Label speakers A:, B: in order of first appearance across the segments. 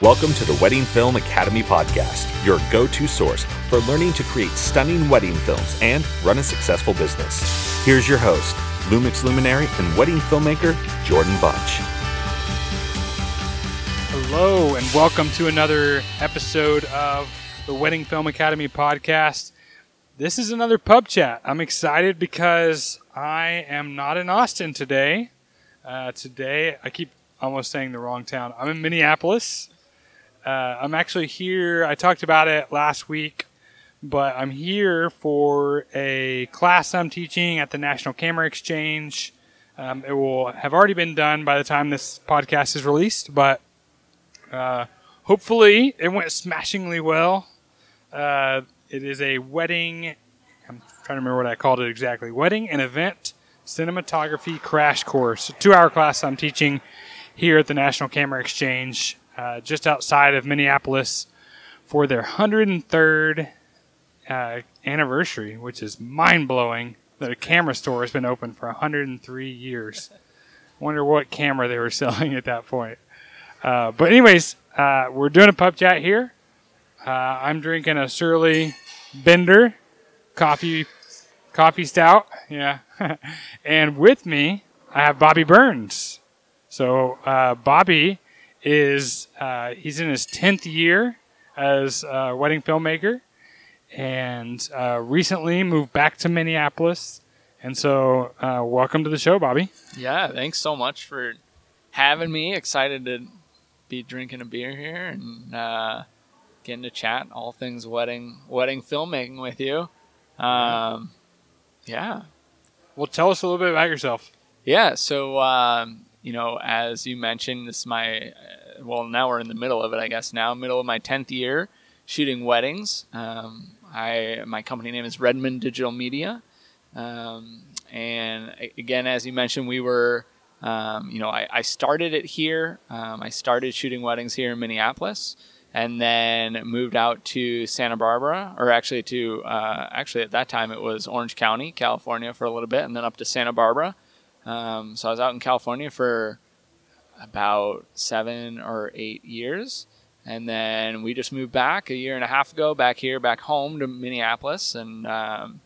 A: Welcome to the Wedding Film Academy podcast, your go to source for learning to create stunning wedding films and run a successful business. Here's your host, Lumix luminary and wedding filmmaker, Jordan Bunch.
B: Hello, and welcome to another episode of the Wedding Film Academy podcast. This is another pub chat. I'm excited because I am not in Austin today. Uh, today, I keep almost saying the wrong town. I'm in Minneapolis. Uh, I'm actually here. I talked about it last week, but I'm here for a class I'm teaching at the National Camera Exchange. Um, it will have already been done by the time this podcast is released, but uh, hopefully it went smashingly well. Uh, it is a wedding. I'm trying to remember what I called it exactly. Wedding and event cinematography crash course. A two-hour class I'm teaching here at the National Camera Exchange uh, just outside of Minneapolis for their 103rd uh, anniversary, which is mind blowing a camera store has been open for 103 years. Wonder what camera they were selling at that point. Uh, but, anyways, uh, we're doing a pub chat here. Uh, I'm drinking a Surly Bender coffee coffee stout. Yeah. and with me, I have Bobby Burns. So, uh, Bobby is uh, he's in his 10th year as a wedding filmmaker and uh, recently moved back to Minneapolis. And so, uh, welcome to the show, Bobby.
C: Yeah, thanks so much for having me. Excited to be drinking a beer here and uh, getting to chat all things wedding wedding filmmaking with you. Um, yeah.
B: Well, tell us a little bit about yourself.
C: Yeah, so um, you know, as you mentioned, this is my uh, well, now we're in the middle of it, I guess. Now, middle of my tenth year shooting weddings. Um, I my company name is Redmond Digital Media, um, and again, as you mentioned, we were. Um, you know, I, I, started it here. Um, I started shooting weddings here in Minneapolis, and then moved out to Santa Barbara, or actually to uh, actually at that time it was Orange County, California, for a little bit, and then up to Santa Barbara. Um, so I was out in California for about seven or eight years. And then we just moved back a year and a half ago, back here, back home to Minneapolis, and um,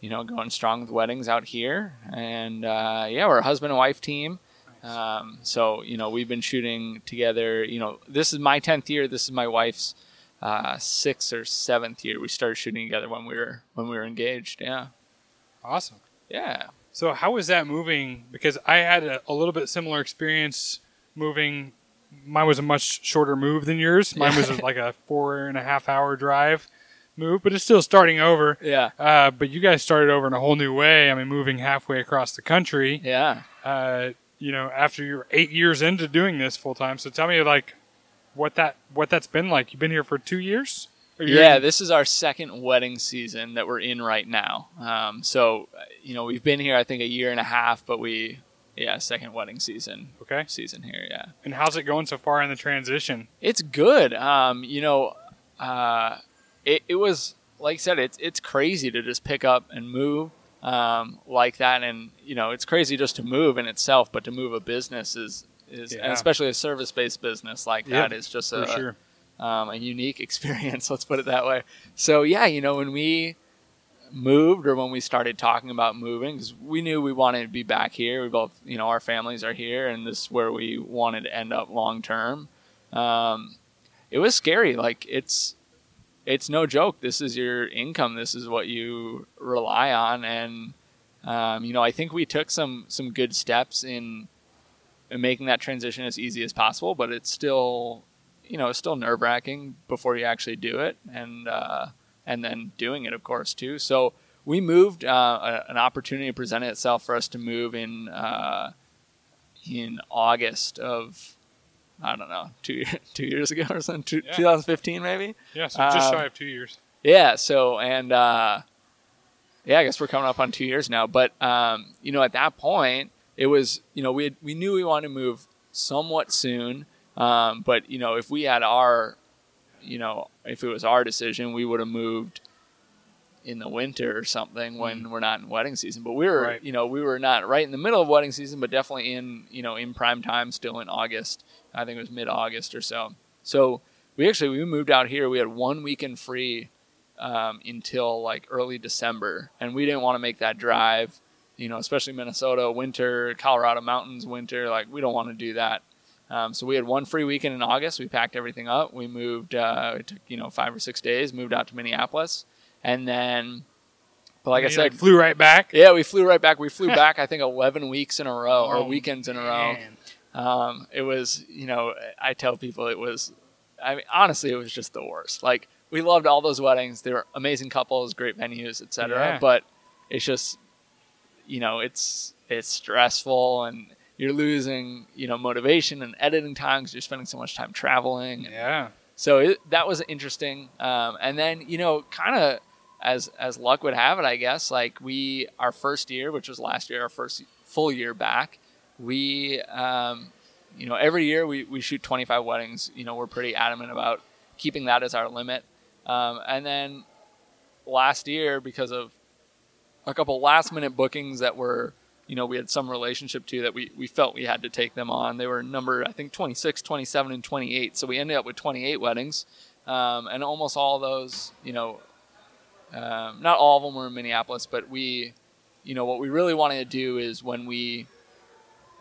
C: you know, going strong with weddings out here. And uh, yeah, we're a husband and wife team. Um, so you know, we've been shooting together. You know, this is my tenth year. This is my wife's uh, sixth or seventh year. We started shooting together when we were when we were engaged. Yeah.
B: Awesome.
C: Yeah.
B: So how was that moving? Because I had a, a little bit similar experience moving. Mine was a much shorter move than yours. Mine was like a four and a half hour drive move, but it's still starting over.
C: Yeah.
B: Uh, but you guys started over in a whole new way. I mean, moving halfway across the country.
C: Yeah.
B: Uh, you know, after you're eight years into doing this full time. So tell me, like, what that what that's been like. You've been here for two years.
C: Yeah, this is our second wedding season that we're in right now. Um, so, you know, we've been here I think a year and a half, but we, yeah, second wedding season.
B: Okay.
C: Season here, yeah.
B: And how's it going so far in the transition?
C: It's good. Um, you know, uh, it, it was like I said, it's it's crazy to just pick up and move um, like that, and you know, it's crazy just to move in itself, but to move a business is is, yeah. and especially a service based business like that is just a.
B: Sure
C: um, a unique experience. Let's put it that way. So yeah, you know, when we moved or when we started talking about moving, because we knew we wanted to be back here. We both, you know, our families are here, and this is where we wanted to end up long term. Um, it was scary. Like it's it's no joke. This is your income. This is what you rely on, and um, you know, I think we took some some good steps in, in making that transition as easy as possible. But it's still you know, it's still nerve wracking before you actually do it, and uh, and then doing it, of course, too. So we moved. Uh, an opportunity presented itself for us to move in uh, in August of I don't know two two years ago or something, two, yeah. 2015 maybe.
B: Yeah, so just shy um, of two years.
C: Yeah. So and uh, yeah, I guess we're coming up on two years now. But um, you know, at that point, it was you know we had, we knew we wanted to move somewhat soon. Um, but you know, if we had our, you know, if it was our decision, we would have moved in the winter or something when we're not in wedding season. But we were,
B: Right.
C: you know, we were not right in the middle of wedding season, but definitely in, you know, in prime time, still in August. I think it was mid August or so. So we actually we moved out here. We had one weekend free um, until like early December, and we didn't want to make that drive. You know, especially Minnesota winter, Colorado mountains winter. Like we don't want to do that. Um, so we had one free weekend in August. We packed everything up. We moved. Uh, it took you know five or six days. Moved out to Minneapolis, and then, but like I said,
B: flew right back.
C: yeah, we flew right back. We flew back. I think eleven weeks in a row or
B: Oh,
C: weekends in a row.
B: man.
C: Um, it was, you know, I tell people it was, I mean, honestly, it was just the worst. Like we loved all those weddings; they were amazing couples, great venues, etc.
B: Yeah.
C: But it's just, you know, it's it's stressful and you're losing, you know, motivation and editing time because you're spending so much time traveling.
B: Yeah.
C: So it, that was interesting. Um, and then you know, kind of as as luck would have it, I guess. Like we, our first year, which was last year, our first full year back, we, um, you know, every year we we shoot 25 weddings. You know, we're pretty adamant about keeping that as our limit. Um, and then last year, because of a couple last minute bookings that were you know we had some relationship to that we, we felt we had to take them on they were number i think 26 27 and 28 so we ended up with 28 weddings um, and almost all those you know um, not all of them were in minneapolis but we you know what we really wanted to do is when we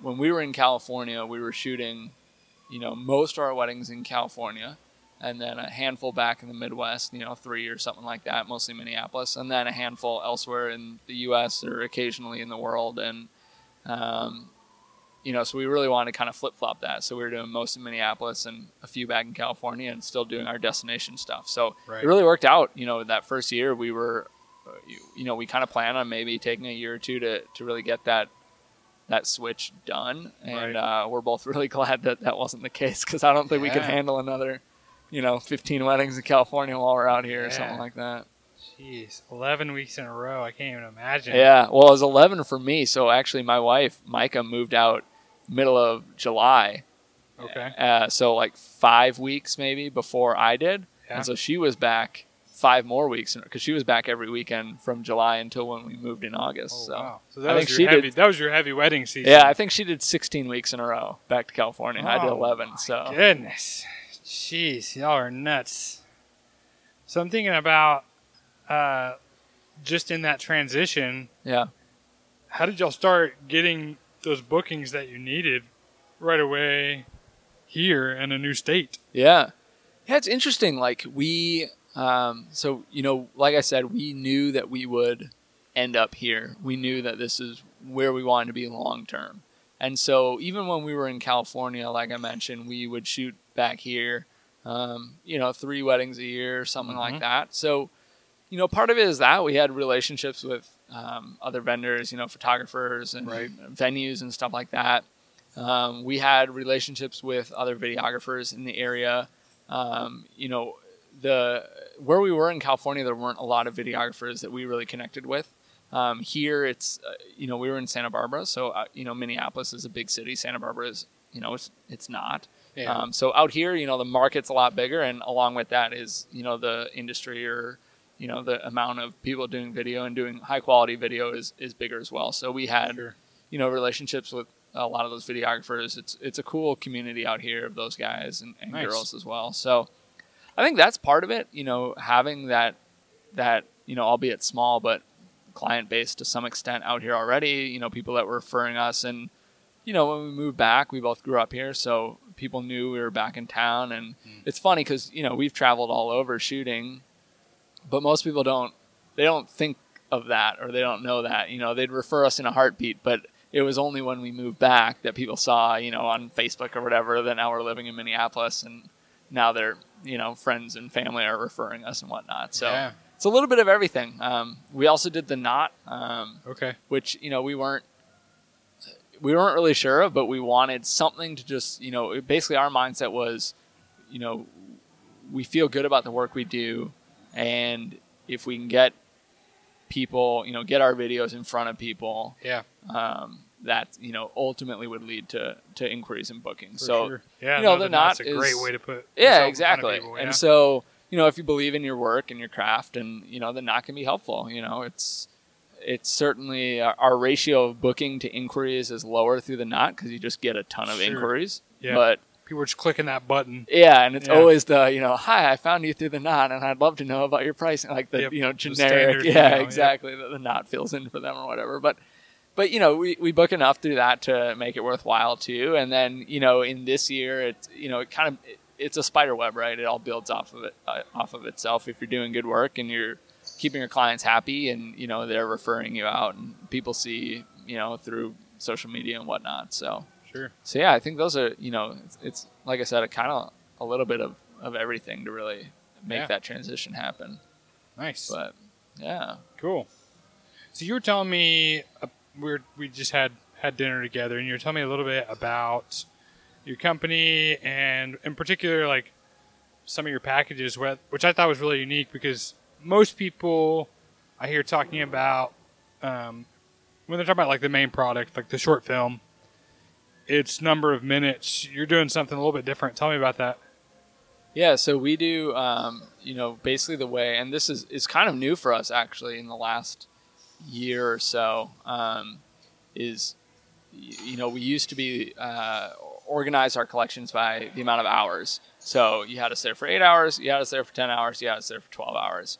C: when we were in california we were shooting you know most of our weddings in california and then a handful back in the Midwest, you know, three or something like that, mostly Minneapolis, and then a handful elsewhere in the U.S. or occasionally in the world, and um, you know, so we really wanted to kind of flip flop that. So we were doing most in Minneapolis and a few back in California, and still doing our destination stuff. So
B: Right.
C: it really worked out. You know, that first year we were, uh, you, you know, we kind of planned on maybe taking a year or two to to really get that that switch done, and uh, we're both really glad that that wasn't the case because I don't think we could handle another, you know, 15 weddings in California while we're out here or something like that.
B: Jeez, eleven weeks in a row. I can't even imagine.
C: Yeah, well, it was 11 for me. So actually, my wife Micah moved out middle of July,
B: Okay.
C: uh, so like five weeks maybe before I did,
B: Yeah.
C: and so she was back five more weeks because she was back every weekend from July until when we moved in August.
B: Oh,
C: so.
B: wow. So
C: I
B: that
C: think
B: was
C: she
B: your
C: did-
B: heavy. That was your heavy wedding season.
C: Yeah, I think she did 16 weeks in a row back to California. I did
B: Oh,
C: 11. So
B: Goodness. Jeez, y'all are nuts. So I'm thinking about uh, just in that transition,
C: yeah,
B: how did y'all start getting those bookings that you needed right away here in a new state?
C: yeah, yeah. It's interesting. Like we, um, so you know, like I said, we knew that we would end up here. We knew that this is where we wanted to be long term. And so even when we were in California, like I mentioned, we would shoot back here. Um, you know, three weddings a year, or something
B: Mhm.
C: like that. So, you know, part of it is that we had relationships with um, other vendors, you know, photographers and
B: Right.
C: venues and stuff like that. Um, we had relationships with other videographers in the area. Um, you know, the where we were in California, there weren't a lot of videographers that we really connected with. Um, here, it's uh, you know we were in Santa Barbara, so uh, you know Minneapolis is a big city. Santa Barbara is you know it's it's not. Um, so out here, you know, the market's a lot bigger, and along with that is, you know, the industry or, you know, the amount of people doing video and doing high quality video is, is bigger as well. So we had,
B: Sure.
C: you know, relationships with a lot of those videographers. It's it's a cool community out here of those guys and, and
B: Nice.
C: girls as well. So I think that's part of it. You know, having that that you know, albeit small, but client base to some extent out here already. You know, people that were referring us and you know, when we moved back, we both grew up here, so people knew we were back in town. And hmm. it's funny because you know we've traveled all over shooting, but most people don't. They don't think of that or they don't know that. You know, they'd refer us in a heartbeat, but it was only when we moved back that people saw, you know, on Facebook or whatever that now we're living in Minneapolis and now they're, you know, friends and family are referring us and whatnot. So
B: Yeah.
C: it's a little bit of everything. Um, we also did the knot. Um,
B: Okay.
C: which you know we weren't we weren't really sure of, but we wanted something to just you know basically our mindset was, you know, we feel good about the work we do, and if we can get people, you know, get our videos in front of people,
B: Yeah.
C: um, that you know ultimately would lead to to inquiries and bookings.
B: For
C: so
B: sure. yeah,
C: you know,
B: no,
C: the
B: that's
C: knot
B: a great
C: is-
B: way to put. It.
C: Yeah,
B: yourself in of
C: exactly.
B: people,
C: And
B: yeah.
C: so, you know, if you believe in your work and your craft, and you know, the knot can be helpful. You know, it's it's certainly our, our ratio of booking to inquiries is lower through the knot because you just get a ton of
B: Sure.
C: inquiries.
B: Yeah.
C: But
B: People are just clicking that button.
C: yeah, and it's
B: Yeah.
C: always the you know, hi, I found you through the knot, and I'd love to know about your pricing, like the
B: Yep,
C: you know generic,
B: standard,
C: yeah,
B: you know, yeah.
C: exactly, that the knot fills in for them or whatever. But but you know, we, we book enough through that to make it worthwhile too. And then you know, in this year, it's you know, it kind of it, it's a spider web, right? It all builds off of it uh, off of itself. If you're doing good work and you're keeping your clients happy, and you know they're referring you out, and people see you know through social media and whatnot, so.
B: Sure.
C: So yeah, I think those are you know it's, it's like I said, a kind of a little bit of, of everything to really make
B: Yeah.
C: that transition happen.
B: Nice.
C: But yeah,
B: Cool. So you were telling me we we just had had dinner together, and you were telling me a little bit about your company and, in particular, like some of your packages, which I thought was really unique because most people I hear talking about um, when they're talking about like the main product, like the short film, it's number of minutes. You're doing something a little bit different. Tell me about that.
C: yeah. So we do um, you know basically the way, and this is is kind of new for us actually in the last year or so. Um, is you know we used to be uh, organize our collections by the amount of hours. So you had us there for eight hours, you had us there for ten hours, you had us there for twelve hours,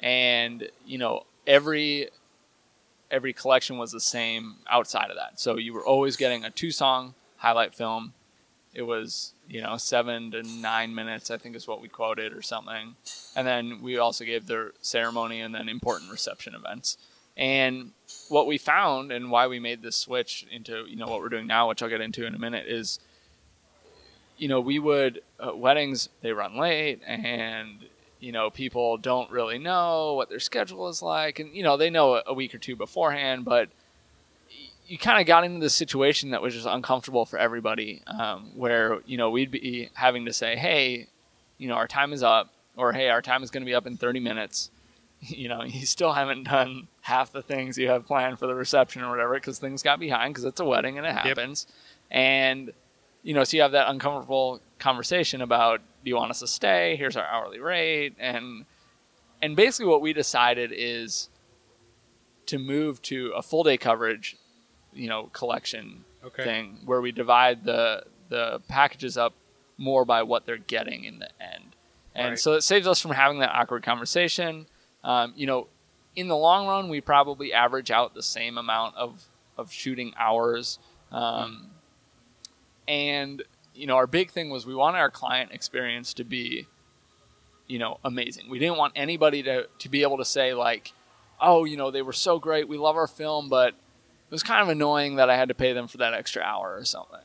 C: and you know every every collection was the same outside of that. So you were always getting a two song highlight film. It was you know seven to nine minutes, I think is what we quoted or something, and then we also gave the ceremony and then important reception events. And what we found and why we made this switch into you know what we're doing now, which I'll get into in a minute, is you know we would uh, weddings they run late and you know people don't really know what their schedule is like. And you know they know a, week or two beforehand but you kind of got into this situation that was just uncomfortable for everybody um, where you know we'd be having to say hey you know our time is up or hey our time is going to be up in 30 minutes you know you still haven't done half the things you have planned for the reception or whatever because things got behind because it's a wedding and it happens and you know, so you have that uncomfortable conversation about do you want us to stay? Here's our hourly rate, and and basically what we decided is to move to a full day coverage, you know, collection
B: Okay.
C: thing where we divide the the packages up more by what they're getting in the end, and
B: Right.
C: so it saves us from having that awkward conversation. Um, you know, in the long run, we probably average out the same amount of of shooting hours. Um, and you know, our big thing was we wanted our client experience to be, you know, amazing. We didn't want anybody to to be able to say like, oh, you know, they were so great, we love our film, but it was kind of annoying that I had to pay them for that extra hour or something.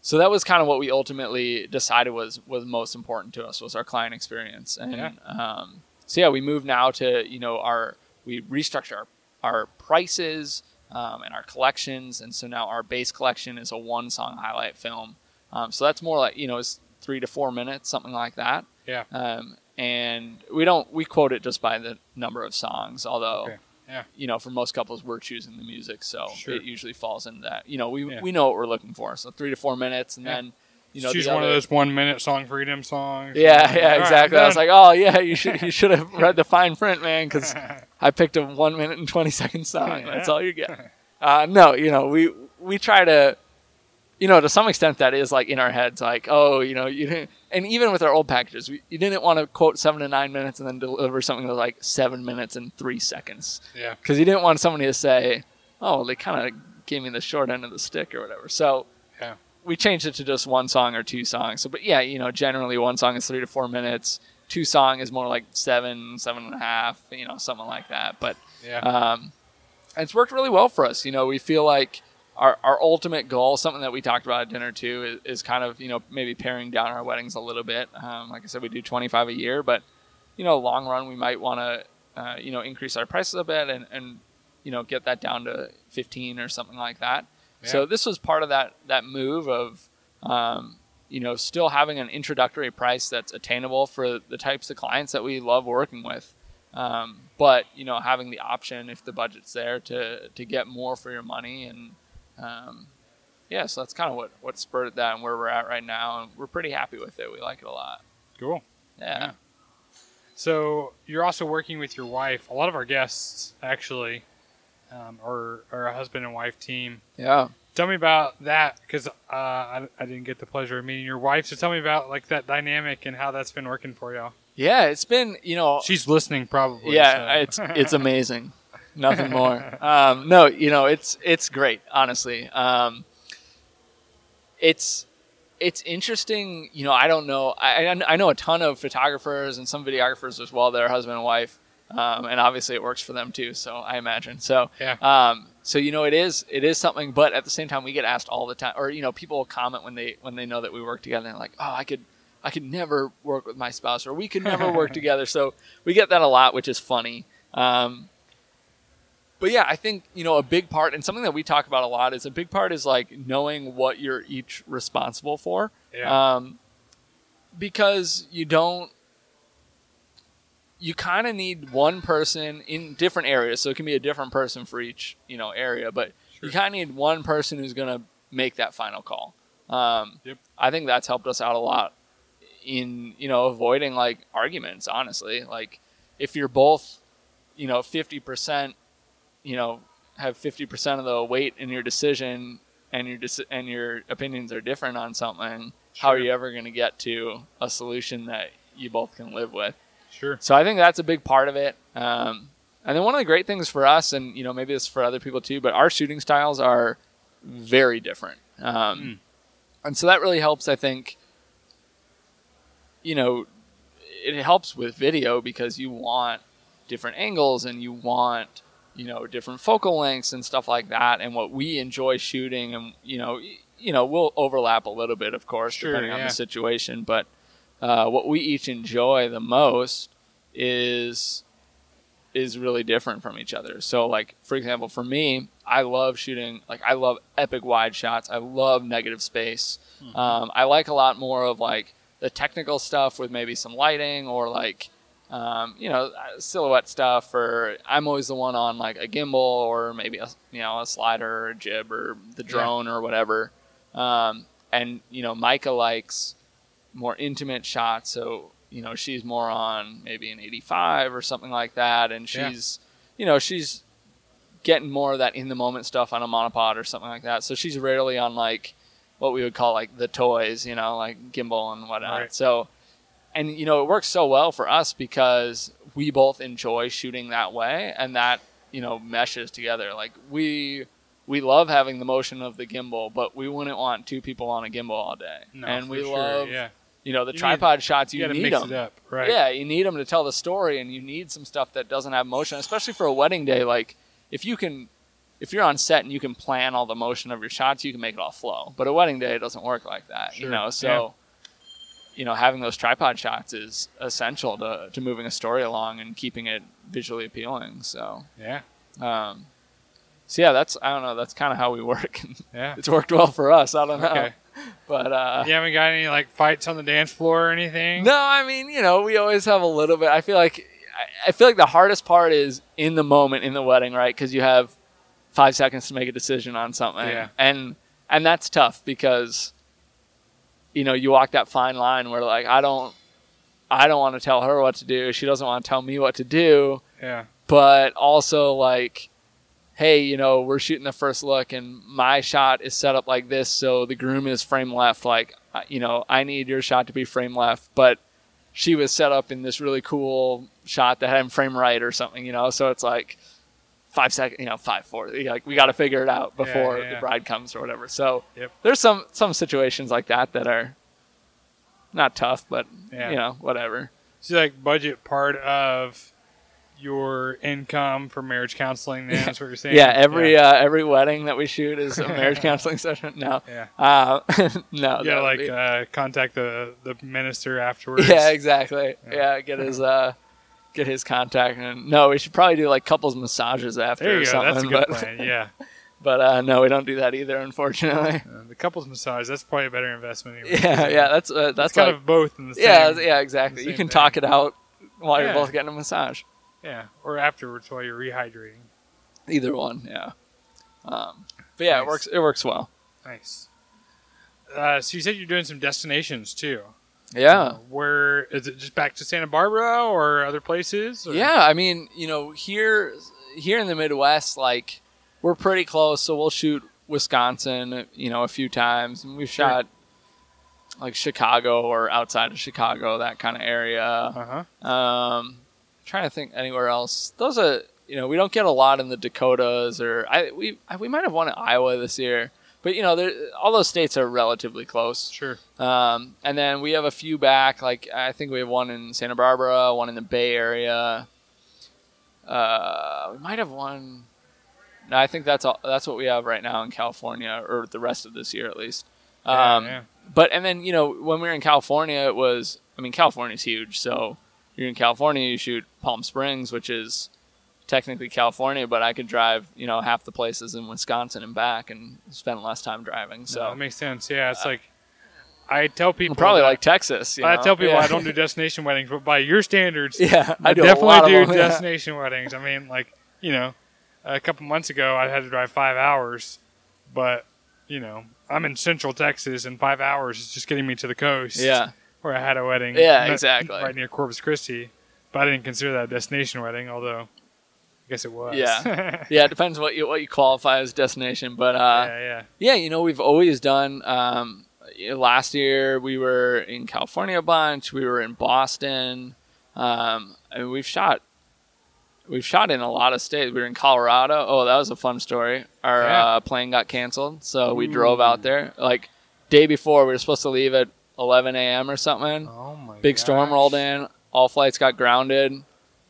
C: So that was kind of what we ultimately decided was was most important to us was our client experience. And
B: Yeah.
C: um, so yeah, we move now to you know our we restructure our, our prices um, and our collections, and so now our base collection is a one song highlight film. Um, so that's more like you know it's three to four minutes, something like that.
B: Yeah.
C: Um, and we don't we quote it just by the number of songs, although
B: Okay. Yeah.
C: you know for most couples we're choosing the music, so
B: Sure.
C: it usually falls into that. You know we
B: Yeah.
C: we know what we're looking for, so three to four minutes, and
B: Yeah.
C: then you know the
B: one of those one minute song freedom songs.
C: yeah, yeah,
B: right,
C: exactly.
B: I'm
C: I was like, oh yeah, you should you should have read the fine print, man, because I picked a one minute and twenty second song. That's all you get. Uh, no, you know, we we try to, you know, to some extent that is like in our heads, like, oh, you know, you didn't, and even with our old packages, we, you didn't want to quote seven to nine minutes and then deliver something that was like seven minutes and three seconds,
B: yeah.
C: because you didn't want somebody to say, oh, they kind of gave me the short end of the stick or whatever. So
B: Yeah.
C: We changed it to just one song or two songs. So, but yeah, you know, generally one song is three to four minutes. Two song is more like seven, seven and a half, you know, something like that. But
B: Yeah.
C: um, it's worked really well for us. You know, we feel like our, our ultimate goal, something that we talked about at dinner too, is, is kind of you know maybe paring down our weddings a little bit. Um, like I said, we do 25 a year, but you know, long run we might want to uh, you know increase our prices a bit and and you know get that down to 15 or something like that. So this was part of that that move of um, you know still having an introductory price that's attainable for the types of clients that we love working with. Um, but you know, having the option if the budget's there to to get more for your money, and um, yeah, so that's kind of what what spurred that and where we're at right now, and we're pretty happy with it. We like it a lot.
B: cool.
C: Yeah.
B: Yeah. So you're also working with your wife. A lot of our guests actually, um, are, are a husband and wife team.
C: Yeah.
B: Tell me about that because uh, I, I didn't get the pleasure of meeting your wife. So tell me about like that dynamic and how that's been working for y'all.
C: Yeah, it's been you know
B: She's listening probably.
C: yeah,
B: so.
C: it's it's amazing. Nothing more. Um, no, you know it's it's great. Honestly, um, it's it's interesting. You know, I don't know. I I know a ton of photographers and some videographers as well. That are husband and wife, um, and obviously it works for them too. So I imagine. So
B: Yeah.
C: Um, so you know it is it is something, but at the same time we get asked all the time, or you know people will comment when they when they know that we work together and like, oh, I could I could never work with my spouse, or we could never work together. So we get that a lot, which is funny. Um, but yeah, I think you know a big part, and something that we talk about a lot is a big part is like knowing what you're each responsible for.
B: Yeah.
C: Um, because you don't, you kind of need one person in different areas. So it can be a different person for each you know area, but you kind of need one person who's gonna make that final call. Um,
B: Yep.
C: I think that's helped us out a lot in you know avoiding like arguments. Honestly, like if you're both you know fifty percent, you know have fifty percent of the weight in your decision, and your deci- and your opinions are different on something. How are you ever going to get to a solution that you both can live with?
B: Sure.
C: So I think that's a big part of it. Um, and then one of the great things for us, and you know maybe this is for other people too, but our shooting styles are very different, um,
B: Mm.
C: and so that really helps. I think. You know, it helps with video because you want different angles and you want you know different focal lengths and stuff like that. And what we enjoy shooting, and you know, you know, we'll overlap a little bit, of course,
B: Sure,
C: depending on the situation, but uh, what we each enjoy the most is is really different from each other. So like for example, for me, I love shooting like I love epic wide shots. I love negative space. Um, I like a lot more of like the technical stuff with maybe some lighting or like um, you know uh, silhouette stuff. Or I'm always the one on like a gimbal or maybe a you know a slider or a jib or the
B: Yeah.
C: drone or whatever. Um, and you know Micah likes more intimate shots. So, you know, she's more on maybe an 85 or something like that. And
B: Yeah.
C: she's, you know, she's getting more of that in the moment stuff on a monopod or something like that. So she's rarely on like what we would call like the toys, you know, like gimbal and whatnot.
B: Right.
C: So, and, you know, it works so well for us because we both enjoy shooting that way and that, you know, meshes together. Like we, we love having the motion of the gimbal, but we wouldn't want two people on a gimbal all day.
B: No,
C: and we
B: sure,
C: love
B: yeah.
C: You know the
B: You need-
C: tripod shots
B: You,
C: you,
B: got to
C: need
B: mix
C: them
B: it up, right?
C: yeah you need them to tell the story and you need some stuff that doesn't have motion especially for a wedding day like if you can if you're on set and you can plan all the motion of your shots you can make it all flow but a wedding day it doesn't work like that you know so you know having those tripod shots is essential to, to moving a story along and keeping it visually appealing so
B: Yeah.
C: um so yeah that's i don't know that's kind of how we work
B: Yeah.
C: it's worked well for us i don't know
B: Okay.
C: but uh
B: You haven't got any like fights on the dance floor or anything?
C: No, I mean, you know, we always have a little bit. I feel like I- feel like the hardest part is in the moment in the wedding, right? Because you have five seconds to make a decision on something,
B: Yeah.
C: and and that's tough because you know you walk that fine line where like I don't I don't want to tell her what to do. She doesn't want to tell me what to do
B: Yeah.
C: but also like hey you know we're shooting the first look and my shot is set up like this so the groom is frame left like you know i need your shot to be frame left but she was set up in this really cool shot that had him frame right or something you know so it's like five seconds you know five four like we got to figure it out
B: Yeah,
C: before
B: yeah.
C: the bride comes or whatever so
B: Yep.
C: there's some some situations like that that are not tough but
B: Yeah.
C: you know whatever
B: So like budget part of your income for marriage counseling. Then that's what you're saying.
C: Yeah, every Uh, every wedding that we shoot is a marriage counseling session. No,
B: yeah.
C: uh, no,
B: You
C: that
B: gotta
C: would
B: like
C: be-
B: uh, contact the the minister afterwards.
C: yeah, exactly.
B: Yeah.
C: Yeah, get his uh, get his contact. And no, we should probably do like couples massages after
B: There
C: or
B: you go.
C: something.
B: That's a good
C: but
B: plan. Yeah.
C: but uh, no, we don't do that either, unfortunately.
B: Uh, the couples massage. That's probably a better investment. anyway.
C: Yeah, yeah, that's uh,
B: That's
C: that's
B: kind
C: like
B: of both in the same.
C: yeah, yeah, exactly. You can talk it out while
B: Yeah.
C: you're both getting a massage.
B: Yeah, or afterwards while you're rehydrating.
C: Either one, yeah. Um, but yeah,
B: Nice.
C: it works. It works well.
B: Nice. Uh, so you said you're doing some destinations too.
C: Yeah.
B: Uh, where is it? Just back to Santa Barbara or other places? or-
C: Yeah, I mean, you know, here here in the Midwest, like we're pretty close, so we'll shoot Wisconsin, you know, a few times, and we've
B: Sure.
C: shot like Chicago or outside of Chicago, that kind of area.
B: Uh huh.
C: Um, trying to think anywhere else. Those are you know we don't get a lot in the Dakotas or I we I- we might have one in Iowa this year, but you know there, all those states are relatively close.
B: Sure.
C: Um, and then we have a few back. Like I think we have one in Santa Barbara, one in the Bay Area. Uh, we might have one. No, I think that's all. That's what we have right now in California, or the rest of this year at least.
B: Yeah,
C: Um,
B: yeah.
C: But and then you know when we were in California, it was. I mean, California's huge, so you're in California, you shoot Palm Springs, which is technically California, but I could drive you know half the places in Wisconsin and back, and spend less time driving.
B: So
C: So
B: that makes sense. Yeah, it's uh, like I tell people
C: probably
B: that-
C: like Texas. You
B: I
C: know?
B: tell people
C: Yeah.
B: I don't do destination weddings, but by your standards,
C: Yeah,
B: I,
C: I do
B: definitely do
C: them, yeah.
B: destination weddings. I mean, like you know, a couple months ago I had to drive five hours, but you know I'm in Central Texas, and five hours is just getting me to the coast.
C: Yeah,
B: where I had a wedding.
C: Yeah,
B: not-
C: exactly.
B: Right near Corpus Christi, but I didn't consider that a destination wedding, although I guess it was.
C: Yeah. yeah. It depends what you what you qualify as destination, but uh,
B: yeah, yeah.
C: Yeah, you know, we've always done. Um, last year we were in California a bunch. We were in Boston. Um, I mean, we've shot. We've shot in a lot of states. We were in Colorado. Oh, that was a fun story. Our
B: Yeah.
C: uh, plane got canceled, so we drove out there. Like day before, we were supposed to leave at 11 a.m. or something.
B: Oh my.
C: Big storm rolled in. All flights got grounded.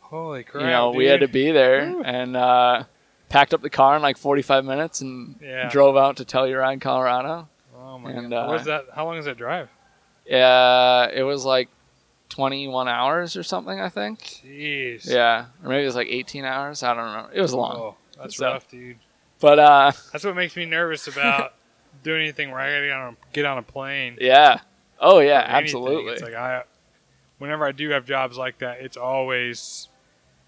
B: Holy crap!
C: you know, we had to be there
B: Woo.
C: and uh, packed up the car in like 45 minutes and
B: Yeah.
C: drove out to Telluride, Colorado.
B: Oh my
C: and,
B: god!
C: uh,
B: was that? How long is that drive?
C: Yeah, it was like 21 hours or something, I think.
B: Jeez.
C: Yeah, or maybe it was like 18 hours. I don't remember. It was long.
B: Oh, that's
C: So-
B: rough, dude.
C: But uh,
B: That's what makes me nervous about doing anything where I gotta get on a, get on a plane.
C: yeah. Oh yeah, absolutely.
B: It's like I, whenever I do have jobs like that, it's always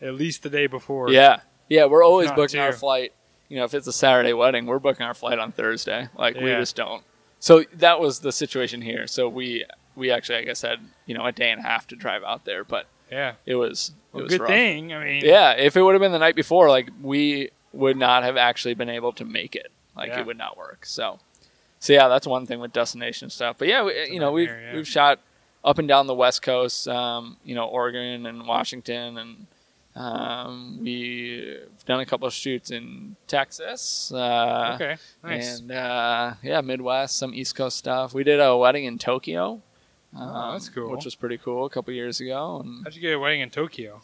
B: at least the day before.
C: yeah, yeah. We're always booking our flight. You know, if it's a Saturday wedding, we're booking our flight on Thursday. Like we just don't. So that was the situation here. So we we actually, I guess, had you know a day and a half to drive out there, but
B: Yeah.
C: it was it
B: Well,
C: was
B: good
C: rough.
B: thing. I mean.
C: Yeah, if it would have been the night before, like we would not have actually been able to make it. Like
B: Yeah.
C: it would not work. So, so yeah, that's one thing with destination stuff. But yeah, we, you know, we've we've shot up and down the West Coast, um, you know, Oregon and Washington, and um, we've done a couple of shoots in Texas. Uh,
B: Okay. Nice.
C: And uh, yeah, Midwest, some East Coast stuff. We did a wedding in Tokyo.
B: Oh, that's
C: um,
B: cool.
C: Which was pretty cool a couple years ago. And
B: How'd you get a wedding in Tokyo?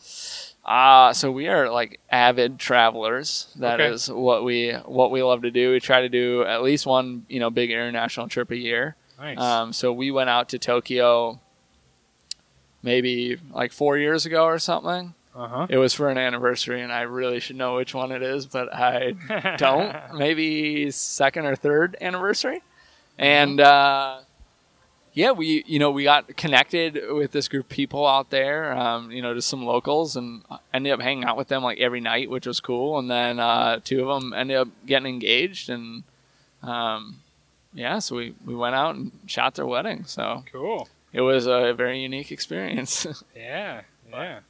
C: Uh, so we are like avid travelers. That is
B: Okay.
C: what we what we love to do. We try to do at least one, you know, big international trip a year.
B: Nice.
C: Um, so we went out to Tokyo maybe like four years ago or something.
B: uh huh.
C: It was for an anniversary, and I really should know which one it is, but I don't. maybe second or third anniversary, and uh, yeah, we you know we got connected with this group of people out there, um, you know, just some locals, and ended up hanging out with them like every night, which was cool. And then uh, two of them ended up getting engaged, and um, yeah, so we we went out and shot their wedding. So
B: Cool.
C: it was a very unique experience.
B: Yeah. Yeah.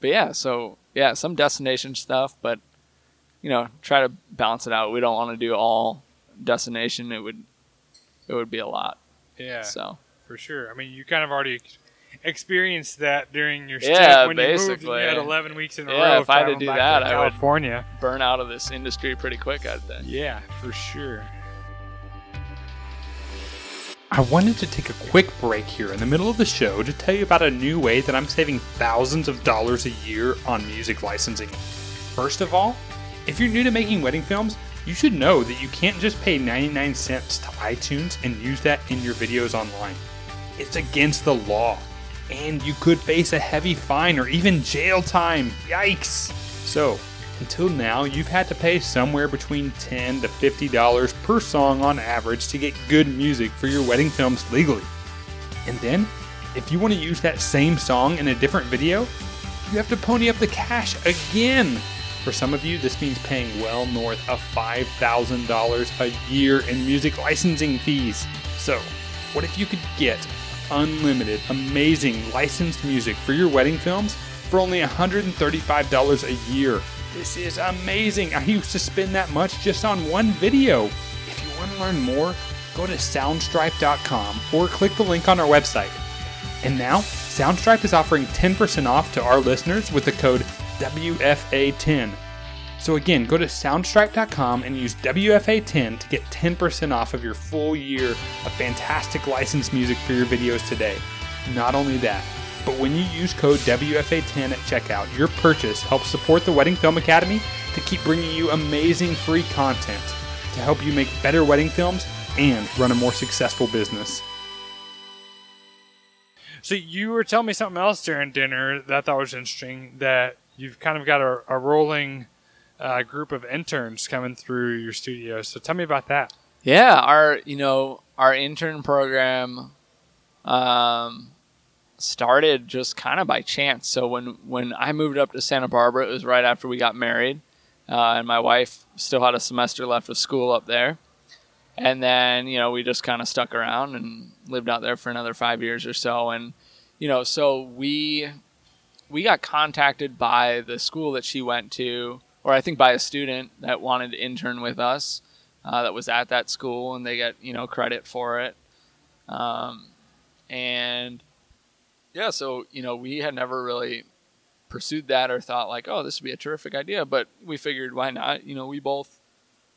C: but yeah, so yeah, some destination stuff, but you know, try to balance it out. We don't want to do all destination. It would it would be a lot.
B: Yeah.
C: So
B: For sure. I mean, you kind of already experienced that during your
C: Yeah,
B: stint when you moved and
C: basically.
B: you had 11 weeks in a
C: Yeah,
B: row.
C: if I had to do that,
B: to
C: I would-
B: California.
C: burn out of this industry pretty quick, I'd think.
B: Yeah, for sure.
D: I wanted to take a quick break here in the middle of the show to tell you about a new way that I'm saving thousands of dollars a year on music licensing. First of all, if you're new to making wedding films, you should know that you can't just pay 99 cents to iTunes and use that in your videos online. It's against the law, and you could face a heavy fine or even jail time. Yikes! So, until now, you've had to pay somewhere between 10 to $50 per song on average to get good music for your wedding films legally. And then, if you want to use that same song in a different video, you have to pony up the cash again. For some of you, this means paying well north of $5,000 a year in music licensing fees. So, what if you could get unlimited, amazing licensed music for your wedding films for only $135 a year. This is amazing. I used to spend that much just on one video. If you want to learn more, go to soundstripe.com or click the link on our website. And now, Soundstripe is offering 10% off to our listeners with the code WFA10. So again, go to soundstripe.com and use WFA10 to get 10% off of your full year of fantastic licensed music for your videos today. Not only that, but when you use code WFA10 at checkout, your purchase helps support the Wedding Film Academy to keep bringing you amazing free content to help you make better wedding films and run a more successful business.
B: So you were telling me something else during dinner that I thought was interesting. That you've kind of got a, a rolling uh, group of interns coming through your studio. So tell me about that.
C: Yeah, our you know our intern program um, started just kind of by chance. So when when I moved up to Santa Barbara, it was right after we got married, uh, and my wife still had a semester left of school up there. And then you know we just kind of stuck around and lived out there for another five years or so. And you know so we we got contacted by the school that she went to, or I think by a student that wanted to intern with us uh, that was at that school, and they get you know credit for it. Um, and yeah, so you know we had never really pursued that or thought like, oh, this would be a terrific idea, but we figured why not? You know, we both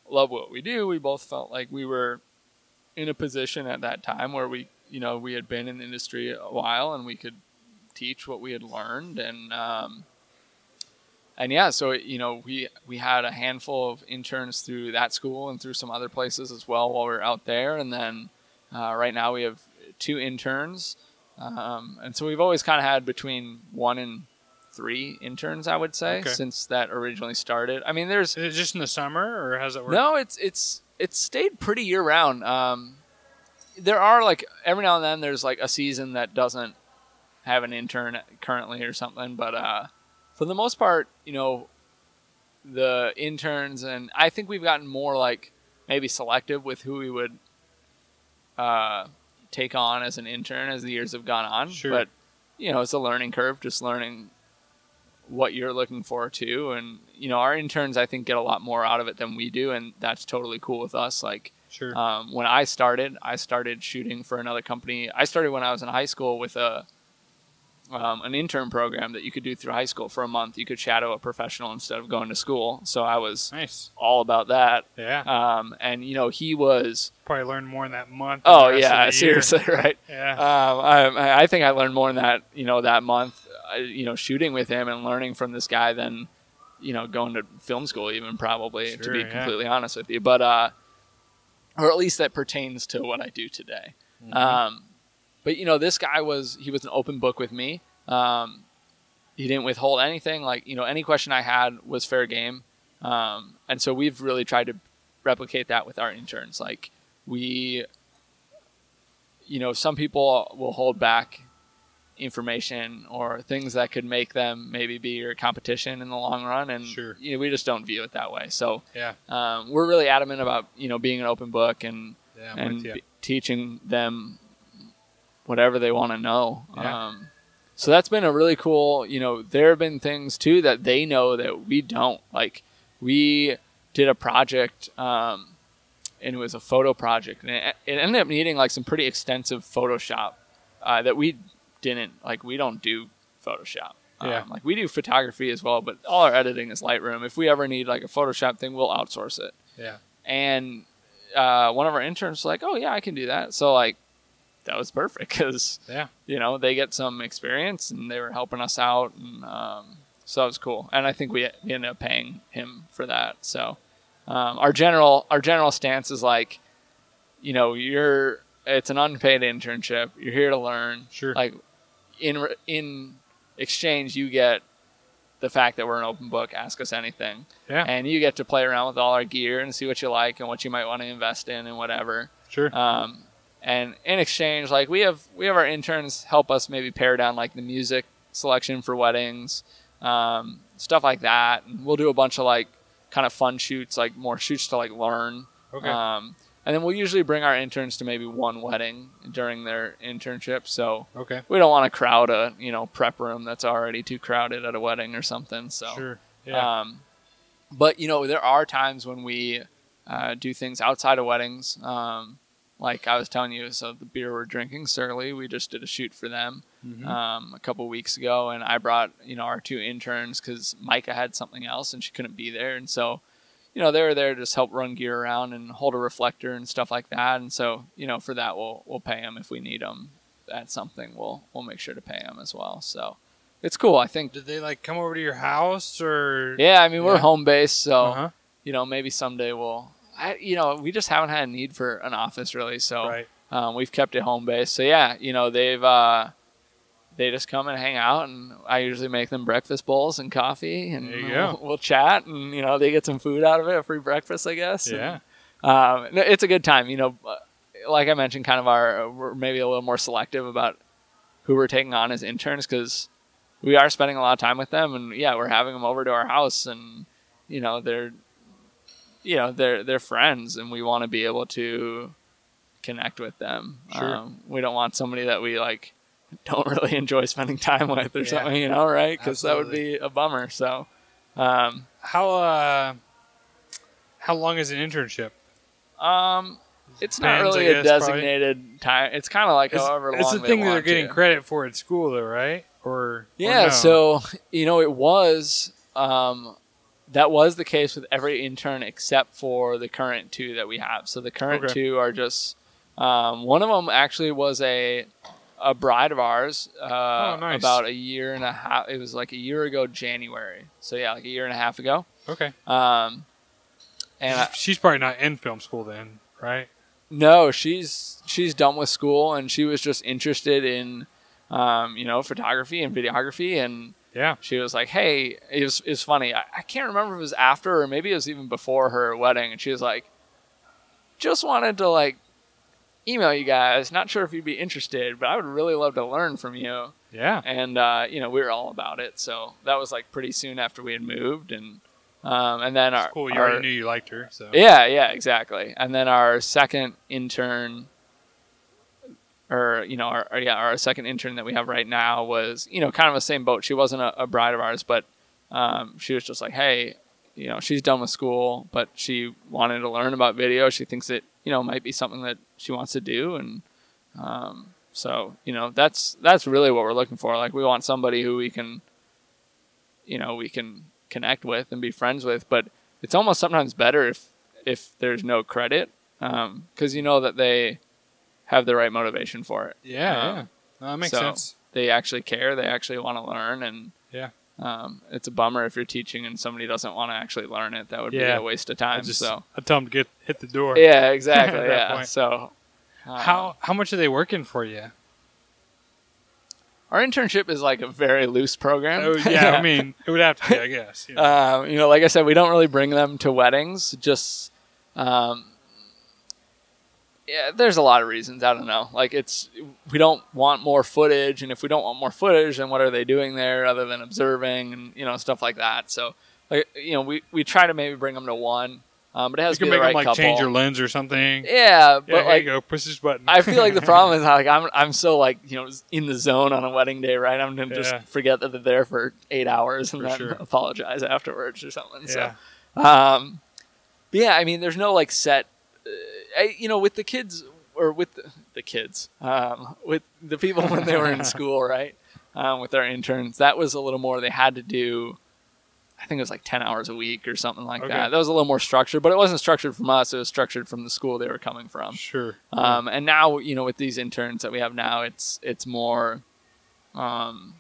C: love what we do. We both felt like we were in a position at that time where we, you know, we had been in the industry a while and we could teach what we had learned and um, and yeah, so you know we we had a handful of interns through that school and through some other places as well while we were out there, and then uh, right now we have two interns, um, and so we've always kind of had between one and three interns, I would say,
B: Okay.
C: since that originally started. I mean, there's
B: Is it just in the summer, or has it worked?
C: no, it's it's it's stayed pretty year round. Um, there are like every now and then there's like a season that doesn't have an intern currently or something, but uh, for the most part, you know, the interns and I think we've gotten more like maybe selective with who we would uh, take on as an intern as the years have gone on.
B: Sure.
C: But you know, it's a learning curve, just learning what you're looking for too. And you know, our interns I think get a lot more out of it than we do, and that's totally cool with us. Like
B: Sure.
C: um, when I started, I started shooting for another company. I started when I was in high school with a um, an intern program that you could do through high school for a month. You could shadow a professional instead of going to school. So I was
B: nice.
C: all about that.
B: Yeah.
C: Um, and you know, he was.
B: Probably learned more in that month.
C: Oh yeah,
B: of the year.
C: seriously, right?
B: Yeah.
C: Um, I, I think I learned more in that you know that month, uh, you know, shooting with him and learning from this guy than you know going to film school even probably to be
B: yeah.
C: completely honest with you. But uh, or at least that pertains to what I do today.
B: Mm-hmm.
C: Um, but you know, this guy was he was an open book with me. Um, he didn't withhold anything. Like you know, any question I had was fair game. Um, and so we've really tried to replicate that with our interns. Like we, you know, some people will hold back information or things that could make them maybe be your competition in the long run, and
B: Sure.
C: you know, we just don't view it that way. So
B: yeah.
C: um, we're really adamant about you know being an open book and
B: Yeah.
C: And be- teaching them whatever they want to know.
B: Yeah.
C: Um, so that's been a really cool. You know, there have been things too that they know that we don't. Like we did a project, um, and it was a photo project, and it, it ended up needing like some pretty extensive Photoshop uh, that we didn't like. We don't do Photoshop.
B: Yeah.
C: Um, like we do photography as well, but all our editing is Lightroom. If we ever need like a Photoshop thing, we'll outsource it
B: Yeah.
C: and uh, one of our interns was like, "Oh yeah, I can do that." So like, that was perfect because
B: Yeah.
C: you know they get some experience and they were helping us out, and um, so that was cool. And I think we, we ended up paying him for that. So um, our general our general stance is like, you know, you're it's an unpaid internship. You're here to learn.
B: Sure.
C: Like in in exchange, you get the fact that we're an open book. Ask us anything
B: Yeah.
C: and you get to play around with all our gear and see what you like and what you might want to invest in and whatever.
B: sure.
C: Um, and in exchange, like we have we have our interns help us maybe pare down like the music selection for weddings, um, stuff like that. And we'll do a bunch of like kind of fun shoots, like more shoots to like learn.
B: okay.
C: Um, and then we'll usually bring our interns to maybe one wedding during their internship. So
B: Okay.
C: we don't want to crowd a you know prep room that's already too crowded at a wedding or something. So
B: Sure. Yeah.
C: um, but you know, there are times when we uh, do things outside of weddings. Um, like I was telling you, so the beer we're drinking, Surly, we just did a shoot for them
B: Mhm.
C: um, a couple weeks ago, and I brought you know our two interns because Micah had something else and she couldn't be there, and so you know they were there to just help run gear around and hold a reflector and stuff like that, and so you know for that we'll we'll pay them if we need them. That's something we'll we'll make sure to pay them as well. So it's cool. I think.
B: Did they like come over to your house or?
C: Yeah, I mean we're
B: Yeah.
C: home based, so
B: Uh-huh.
C: you know maybe someday we'll. I, you know, we just haven't had a need for an office really, so
B: Right.
C: um, we've kept it home based. So yeah, you know they've uh, they just come and hang out, and I usually make them breakfast bowls and coffee, and we'll, we'll chat, and you know they get some food out of it, a free breakfast, I guess. and,
B: Yeah.
C: um, it's a good time. You know, uh, like I mentioned, kind of our we're maybe a little more selective about who we're taking on as interns because we are spending a lot of time with them, and yeah, we're having them over to our house, and you know they're you know they're they're friends, and we want to be able to connect with them.
B: Sure.
C: Um, we don't want somebody that we like don't really enjoy spending time with or
B: Yeah.
C: something, you know, right? Because that would be a bummer. So. Um,
B: How uh, how long is an internship?
C: Um, it's not really
B: I
C: a
B: guess, probably.
C: designated time. It's kind of like
B: It's,
C: however
B: it's the thing that they're getting
C: to.
B: credit for at school, though, right? Or or
C: Yeah.
B: no?
C: So you know, it was um, that was the case with every intern except for the current two that we have. So the current
B: Okay.
C: two are just um, one of them actually was a a bride of ours uh,
B: Oh, nice.
C: about a year and a half. It was like a year ago January. So yeah, like a year and a half ago.
B: okay.
C: Um, and I,
B: she's probably not in film school then, right?
C: No, she's she's done with school and she was just interested in um, you know, photography and videography and
B: Yeah.
C: she was like, Hey, it was it's funny. I, I can't remember if it was after or maybe it was even before her wedding and she was like, Just wanted to like email you guys, not sure if you'd be interested, but I would really love to learn from you.
B: Yeah.
C: And uh, you know, we were all about it. So that was like pretty soon after we had moved and um, and then our,
B: cool. You
C: our-
B: already knew you liked her, so
C: yeah, yeah, exactly. And then our second intern, or you know, our, our- yeah, our second intern that we have right now was you know kind of the same boat. She wasn't a, a bride of ours, but um, she was just like, hey, you know, she's done with school, but she wanted to learn about video. She thinks it you know might be something that she wants to do, and um, so you know that's that's really what we're looking for. Like we want somebody who we can, you know, we can connect with and be friends with, but it's almost sometimes better if if there's no credit because you know that they have the right motivation for it.
B: yeah,
C: Um,
B: yeah. No, that makes
C: so-
B: sense.
C: They actually care. They actually want to learn, and
B: Yeah.
C: um, it's a bummer if you're teaching and somebody doesn't want to actually learn it. That would
B: Yeah.
C: be a waste of
B: I
C: time.
B: just
C: so
B: I tell them to get hit the door.
C: yeah, exactly. Yeah.
B: point.
C: So um,
B: How how much are they working for you?
C: our internship is like a very loose program.
B: Oh yeah, I mean it would have to be, I guess. you know.
C: um, you know, like I said, we don't really bring them to weddings. Just, um, yeah, there's a lot of reasons. I don't know. Like it's we don't want more footage, and if we don't want more footage, then what are they doing there other than observing and you know stuff like that. So, like you know, we we try to maybe bring them to one, um, but it
B: you
C: has to
B: can
C: be the right
B: them like
C: couple.
B: change your lens or something. Yeah,
C: yeah, but
B: here
C: like
B: you go, push this button.
C: I feel like the problem is like I'm I'm so like you know in the zone on a wedding day, right? I'm gonna just forget that they're there for eight hours and
B: For
C: then
B: sure.
C: apologize afterwards or something.
B: yeah.
C: So, um, but yeah, I mean, there's no like set, uh, I, you know, with the kids or with the, the kids, um, with the people when they were in school, right? Um, with our interns, that was a little more. They had to do. I think it was like 10 hours a week or something like
B: Okay.
C: that. That was a little more structured, but it wasn't structured from us. It was structured from the school they were coming from.
B: Sure.
C: Um, and now, you know, with these interns that we have now, it's it's more, um,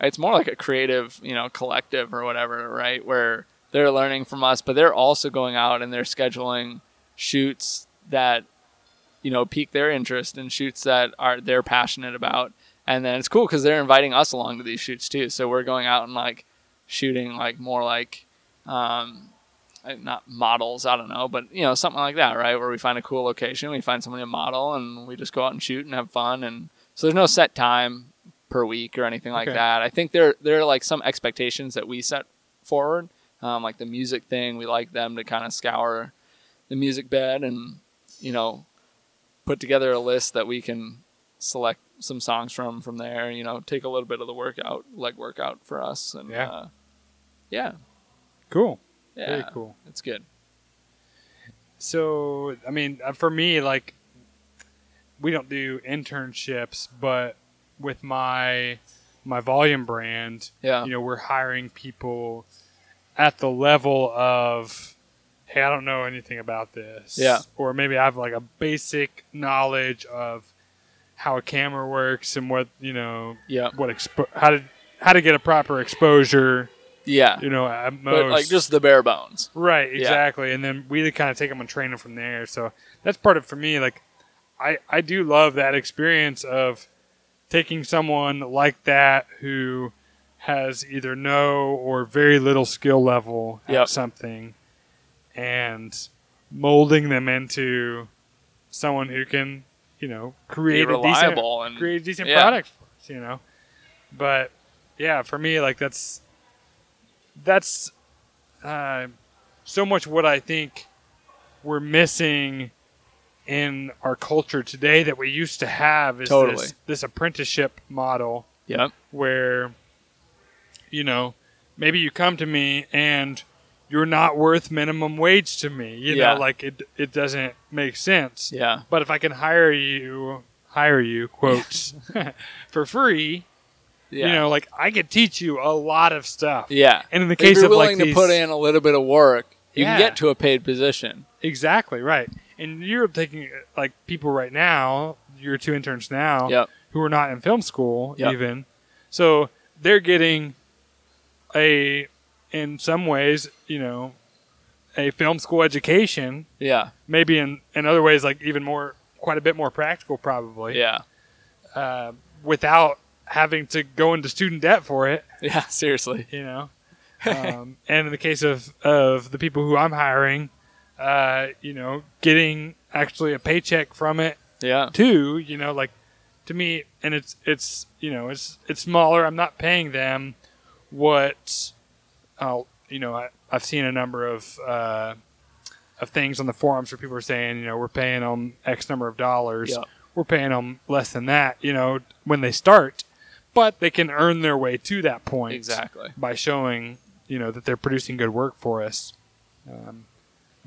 C: it's more like a creative, you know, collective or whatever, right? Where they're learning from us, but they're also going out and they're scheduling shoots that, you know, pique their interest and shoots that are they're passionate about. And then it's cool because they're inviting us along to these shoots too. So we're going out and like shooting like more like, um, uh, not models, I don't know, but you know, something like that, right? Where we find a cool location, we find somebody to model, and we just go out and shoot and have fun. And so there's no set time per week or anything like
B: Okay.
C: that. I think there there are like some expectations that we set forward, um, like the music thing. We like them to kind of scour the Musicbed and you know, put together a list that we can select some songs from from there. You know, take a little bit of the workout, leg workout for us, and
B: Yeah.
C: uh, yeah,
B: Cool.
C: yeah,
B: Very cool.
C: It's good.
B: So, I mean, uh, for me, like, we don't do internships, but with my my volume brand,
C: Yeah,
B: you know, we're hiring people at the level of, hey, I don't know anything about this,
C: Yeah.
B: or maybe I have like a basic knowledge of how a camera works and what you know,
C: yeah,
B: what expo- how to how to get a proper exposure,
C: yeah.
B: you know, at most.
C: But like just the bare bones.
B: Right,
C: Yeah.
B: exactly. And then we kind of take them and train them from there. So that's part of for me. Like, I I do love that experience of taking someone like that who has either no or very little skill level at
C: Yep.
B: something, and molding them into someone who can, you know, create a decent
C: and-
B: create a decent
C: yeah.
B: product for us. You know, but yeah, for me, like that's that's uh, so much what I think we're missing in our culture today that we used to have is
C: Totally.
B: this, this apprenticeship model
C: Yep.
B: where you know maybe you come to me and you're not worth minimum wage to me you
C: Yeah.
B: know like it it doesn't make sense
C: Yeah.
B: but if I can hire you hire you quotes for free
C: Yeah.
B: you know like I could teach you a lot of stuff
C: Yeah.
B: and in the
C: If
B: case
C: you're
B: of like
C: willing to put in a little bit of work, you
B: Yeah.
C: can get to a paid position.
B: Exactly right. And you're taking like people right now, your two interns now,
C: Yep.
B: who are not in film school
C: Yep.
B: even. So they're getting a, in some ways, you know, a film school education.
C: Yeah.
B: Maybe in in other ways, like even more, quite a bit more practical, probably.
C: Yeah.
B: Uh, without having to go into student debt for it.
C: Yeah. Seriously.
B: you know. Um, and in the case of of the people who I'm hiring, uh, you know, getting actually a paycheck from it
C: Yeah.
B: too, you know, like to me, and it's it's you know it's it's smaller. I'm not paying them what, uh, you know, I, I've seen a number of uh, of things on the forums where people are saying, you know, we're paying them X number of dollars.
C: Yeah.
B: We're paying them less than that, you know, when they start, but they can earn their way to that point
C: Exactly.
B: by showing you know that they're producing good work for us. Um,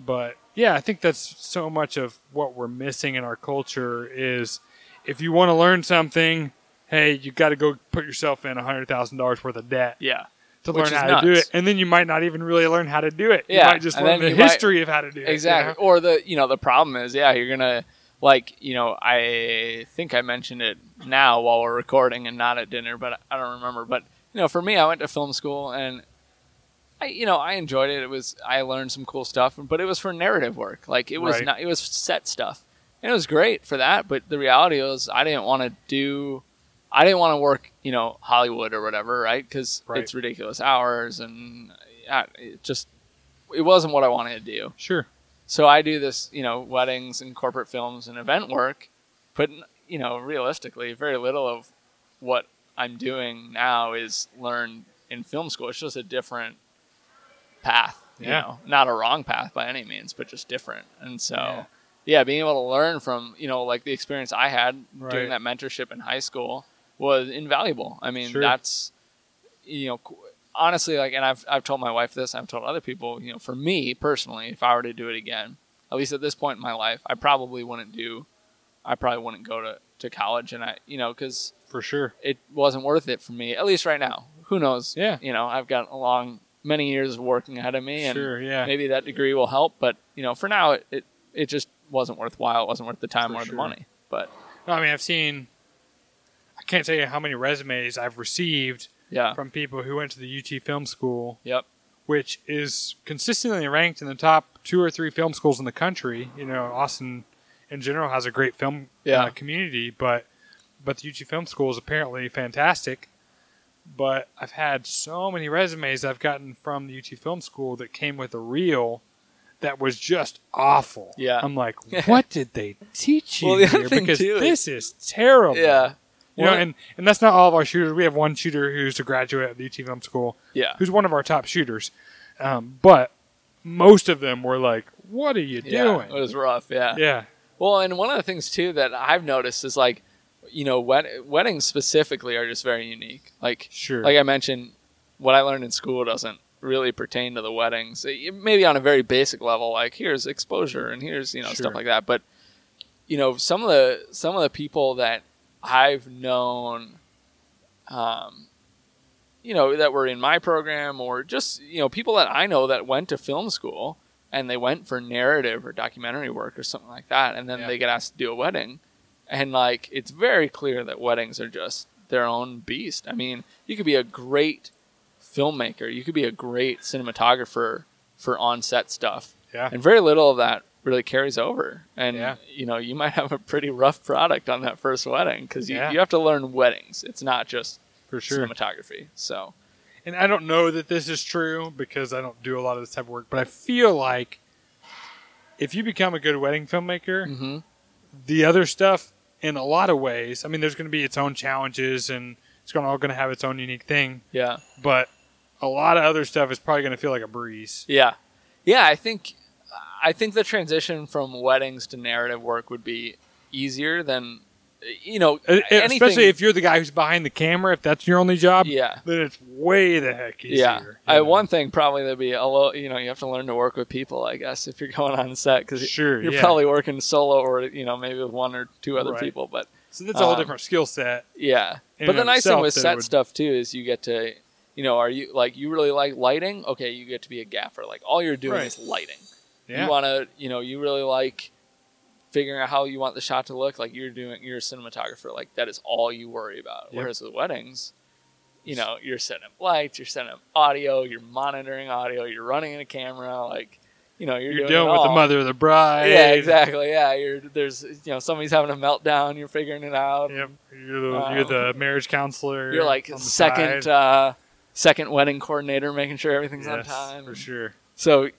B: but yeah, I think that's so much of what we're missing in our culture is if you want to learn something, hey, you got to go put yourself in a hundred thousand dollars worth of debt
C: Yeah.
B: To
C: Which
B: learn how to do it, and then you might not even really learn how to do it.
C: Yeah,
B: you might just
C: and
B: learn the
C: you might-
B: history of how to do it. you
C: Exactly.
B: know?
C: Or the you know the problem is yeah you're gonna like you know I think I mentioned it now while we're recording and not at dinner but I don't remember but you know for me I went to film school and I you know I enjoyed it it was I learned some cool stuff but it was for narrative work like it was
B: Right.
C: not it was set stuff and it was great for that but the reality was I didn't want to do I didn't want to work you know Hollywood or whatever right because
B: Right.
C: it's ridiculous hours and uh, it just it wasn't what I wanted to do.
B: Sure.
C: So I do this, you know, weddings and corporate films and event work, but you know, realistically, very little of what I'm doing now is learned in film school. It's just a different path, you
B: Yeah.
C: know, not a wrong path by any means, but just different. And so,
B: Yeah.
C: yeah, being able to learn from, you know, like the experience I had
B: Right.
C: doing that mentorship in high school was invaluable. I mean,
B: Sure.
C: that's, you know, honestly, like, and I've, I've told my wife this, I've told other people, you know, for me personally, if I were to do it again, at least at this point in my life, I probably wouldn't do, I probably wouldn't go to, to college. And I, you know, cause
B: For sure.
C: it wasn't worth it for me, at least right now. Who knows?
B: Yeah.
C: You know, I've got a long, many years of working ahead of me and
B: Sure. Yeah.
C: maybe that degree will help. But, you know, for now, it, it, it just wasn't worthwhile. It wasn't worth the time
B: For
C: or
B: sure.
C: the money. But
B: No, I mean, I've seen. I can't tell you how many resumes I've received
C: yeah.
B: from people who went to the UT Film School
C: Yep.
B: which is consistently ranked in the top two or three film schools in the country. You know, Austin in general has a great film
C: Yeah.
B: uh, community, but but the UT Film School is apparently fantastic. But I've had so many resumes I've gotten from the UT Film School that came with a reel that was just awful.
C: Yeah.
B: I'm like, what did they teach you
C: Well,
B: here? because
C: is-
B: this is terrible.
C: Yeah.
B: You know, and, and that's not all of our shooters. We have one shooter who's a graduate of the UT Film School
C: Yeah.
B: who's one of our top shooters. Um, but most of them were like, "What are you doing?"
C: It was rough. Yeah.
B: yeah,
C: Well, and one of the things too that I've noticed is like, you know, wed- weddings specifically are just very unique. Like,
B: Sure.
C: like I mentioned, what I learned in school doesn't really pertain to the weddings. It- Maybe on a very basic level, like here's exposure and here's you know
B: Sure.
C: stuff like that. But you know, some of the some of the people that I've known, um, you know, that were in my program or just you know people that I know that went to film school and they went for narrative or documentary work or something like that, and then
B: Yeah.
C: they get asked to do a wedding, and like it's very clear that weddings are just their own beast. I mean, you could be a great filmmaker, you could be a great cinematographer for on-set stuff,
B: yeah.
C: and very little of that really carries over. And
B: Yeah.
C: you know, you might have a pretty rough product on that first wedding because you,
B: Yeah.
C: you have to learn weddings. It's not just
B: For sure.
C: cinematography. So
B: and I don't know that this is true because I don't do a lot of this type of work, but I feel like if you become a good wedding filmmaker,
C: mhm.
B: the other stuff, in a lot of ways, I mean, there's going to be its own challenges and it's going all going to have its own unique thing,
C: yeah,
B: but a lot of other stuff is probably going to feel like a breeze.
C: yeah, yeah. I think I think the transition from weddings to narrative work would be easier than you know
B: Uh. Especially if you're the guy who's behind the camera, if that's your only job,
C: yeah.
B: then it's way the heck easier.
C: Yeah, I,
B: know?
C: one thing probably that'd be a little, you know, you have to learn to work with people, I guess, if you're going on set because
B: Sure,
C: you're
B: yeah.
C: probably working solo or you know maybe with one or two other
B: Right.
C: people. But
B: So that's a whole
C: um,
B: different skill set.
C: yeah, but the nice thing with set
B: would-
C: stuff too is you get to, you know, are you like you really like lighting? Okay, you get to be a gaffer. Like all you're doing
B: Right.
C: is lighting.
B: Yeah.
C: You want to, you know, you really like figuring out how you want the shot to look. Like you're doing, you're a cinematographer. Like that is all you worry about.
B: Yep.
C: Whereas with weddings, you know, you're setting up lights, you're setting up audio, you're monitoring audio, you're running a camera. Like, you know, you're,
B: you're
C: doing
B: dealing
C: it
B: with the mother of the bride.
C: Yeah, exactly. Yeah, you're there's you know somebody's having a meltdown. You're figuring it out.
B: Yep. You're the, you're the marriage counselor.
C: You're like second uh, second wedding coordinator, making sure everything's on time.
B: for sure.
C: So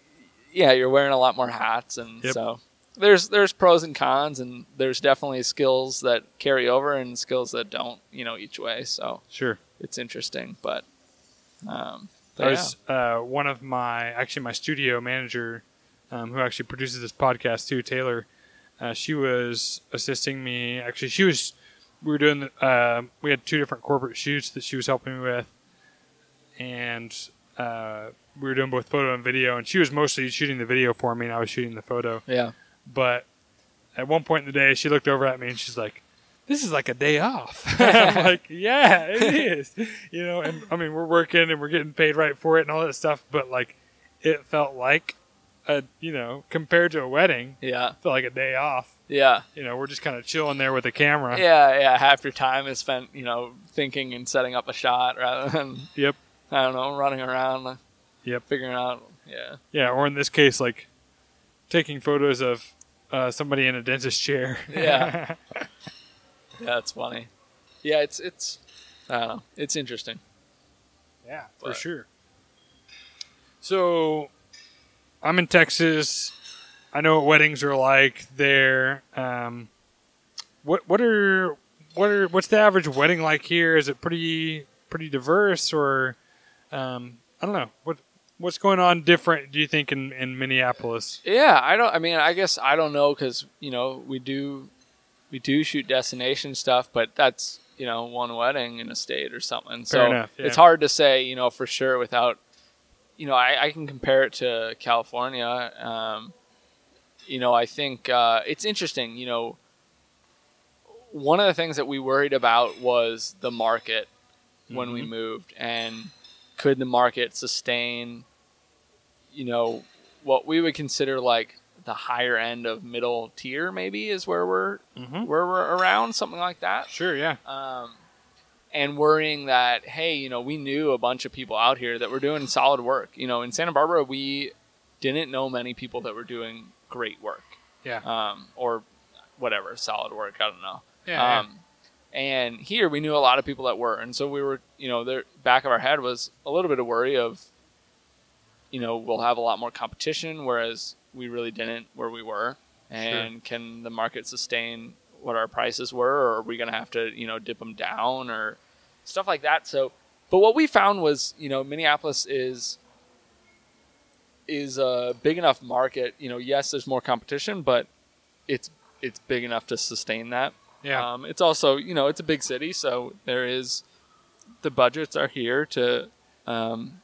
C: yeah, you're wearing a lot more hats, and
B: Yep.
C: so there's there's pros and cons, and there's definitely skills that carry over and skills that don't, you know, each way. So
B: Sure.
C: it's interesting, but um,
B: was uh, one of my actually my studio manager, um, who actually produces this podcast too, Taylor. Uh, she was assisting me. Actually, she was. We were doing. Uh, we had two different corporate shoots that she was helping me with, and uh, we were doing both photo and video. And she was mostly shooting the video for me, and I was shooting the photo.
C: yeah,
B: But at one point in the day, she looked over at me and she's like, "This is like a day off." I'm like, "Yeah, it is." You know, and I mean, we're working and we're getting paid right for it and all that stuff. But like, it felt like a you know compared to a wedding,
C: yeah,
B: it felt like a day off.
C: yeah.
B: You know, we're just kind of chilling there with the camera.
C: Yeah, yeah. Half your time is spent, you know, thinking and setting up a shot rather than
B: Yep.
C: I don't know, running around, uh,
B: Yep.
C: figuring out. Yeah,
B: Yeah. Or in this case, like taking photos of uh, somebody in a dentist chair.
C: Yeah. yeah, it's funny. Yeah, it's it's I don't know, it's interesting.
B: Yeah, for sure. So, I'm in Texas. I know what weddings are like there. Um, what what are what are what's the average wedding like here? Is it pretty pretty diverse, or um, I don't know what what's going on different? Do you think in in Minneapolis?
C: Yeah, I don't. I mean, I guess I don't know because you know we do we do shoot destination stuff, but that's you know one wedding in a state or something. so
B: enough, yeah.
C: it's hard to say you know for sure without you know I, I can compare it to California. Um, you know, I think uh, it's interesting. You know, one of the things that we worried about was the market when we moved, and could the market sustain, you know, what we would consider like the higher end of middle tier, maybe is where we're
B: Mm-hmm.
C: where we're around something like that.
B: Sure, yeah,
C: Um, and worrying that hey, you know, we knew a bunch of people out here that were doing solid work. You know, in Santa Barbara, we didn't know many people that were doing great work,
B: yeah,
C: um, or whatever solid work. I don't know.
B: yeah.
C: Um, and here we knew a lot of people that were, and so we were, you know, the back of our head was a little bit of worry of, you know, we'll have a lot more competition, whereas we really didn't where we were. And can the market sustain what our prices were, or are we going to have to, you know, dip them down or stuff like that? So, but what we found was, you know, Minneapolis is is a big enough market. You know, yes, there's more competition, but it's it's big enough to sustain that.
B: Yeah.
C: Um, it's also, you know, it's a big city, so there is the budgets are here to um,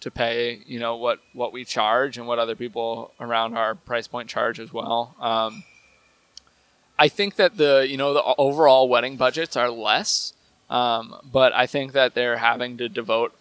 C: to pay, you know, what what we charge and what other people around our price point charge as well. Um, I think that the you know the overall wedding budgets are less, um, but I think that they're having to devote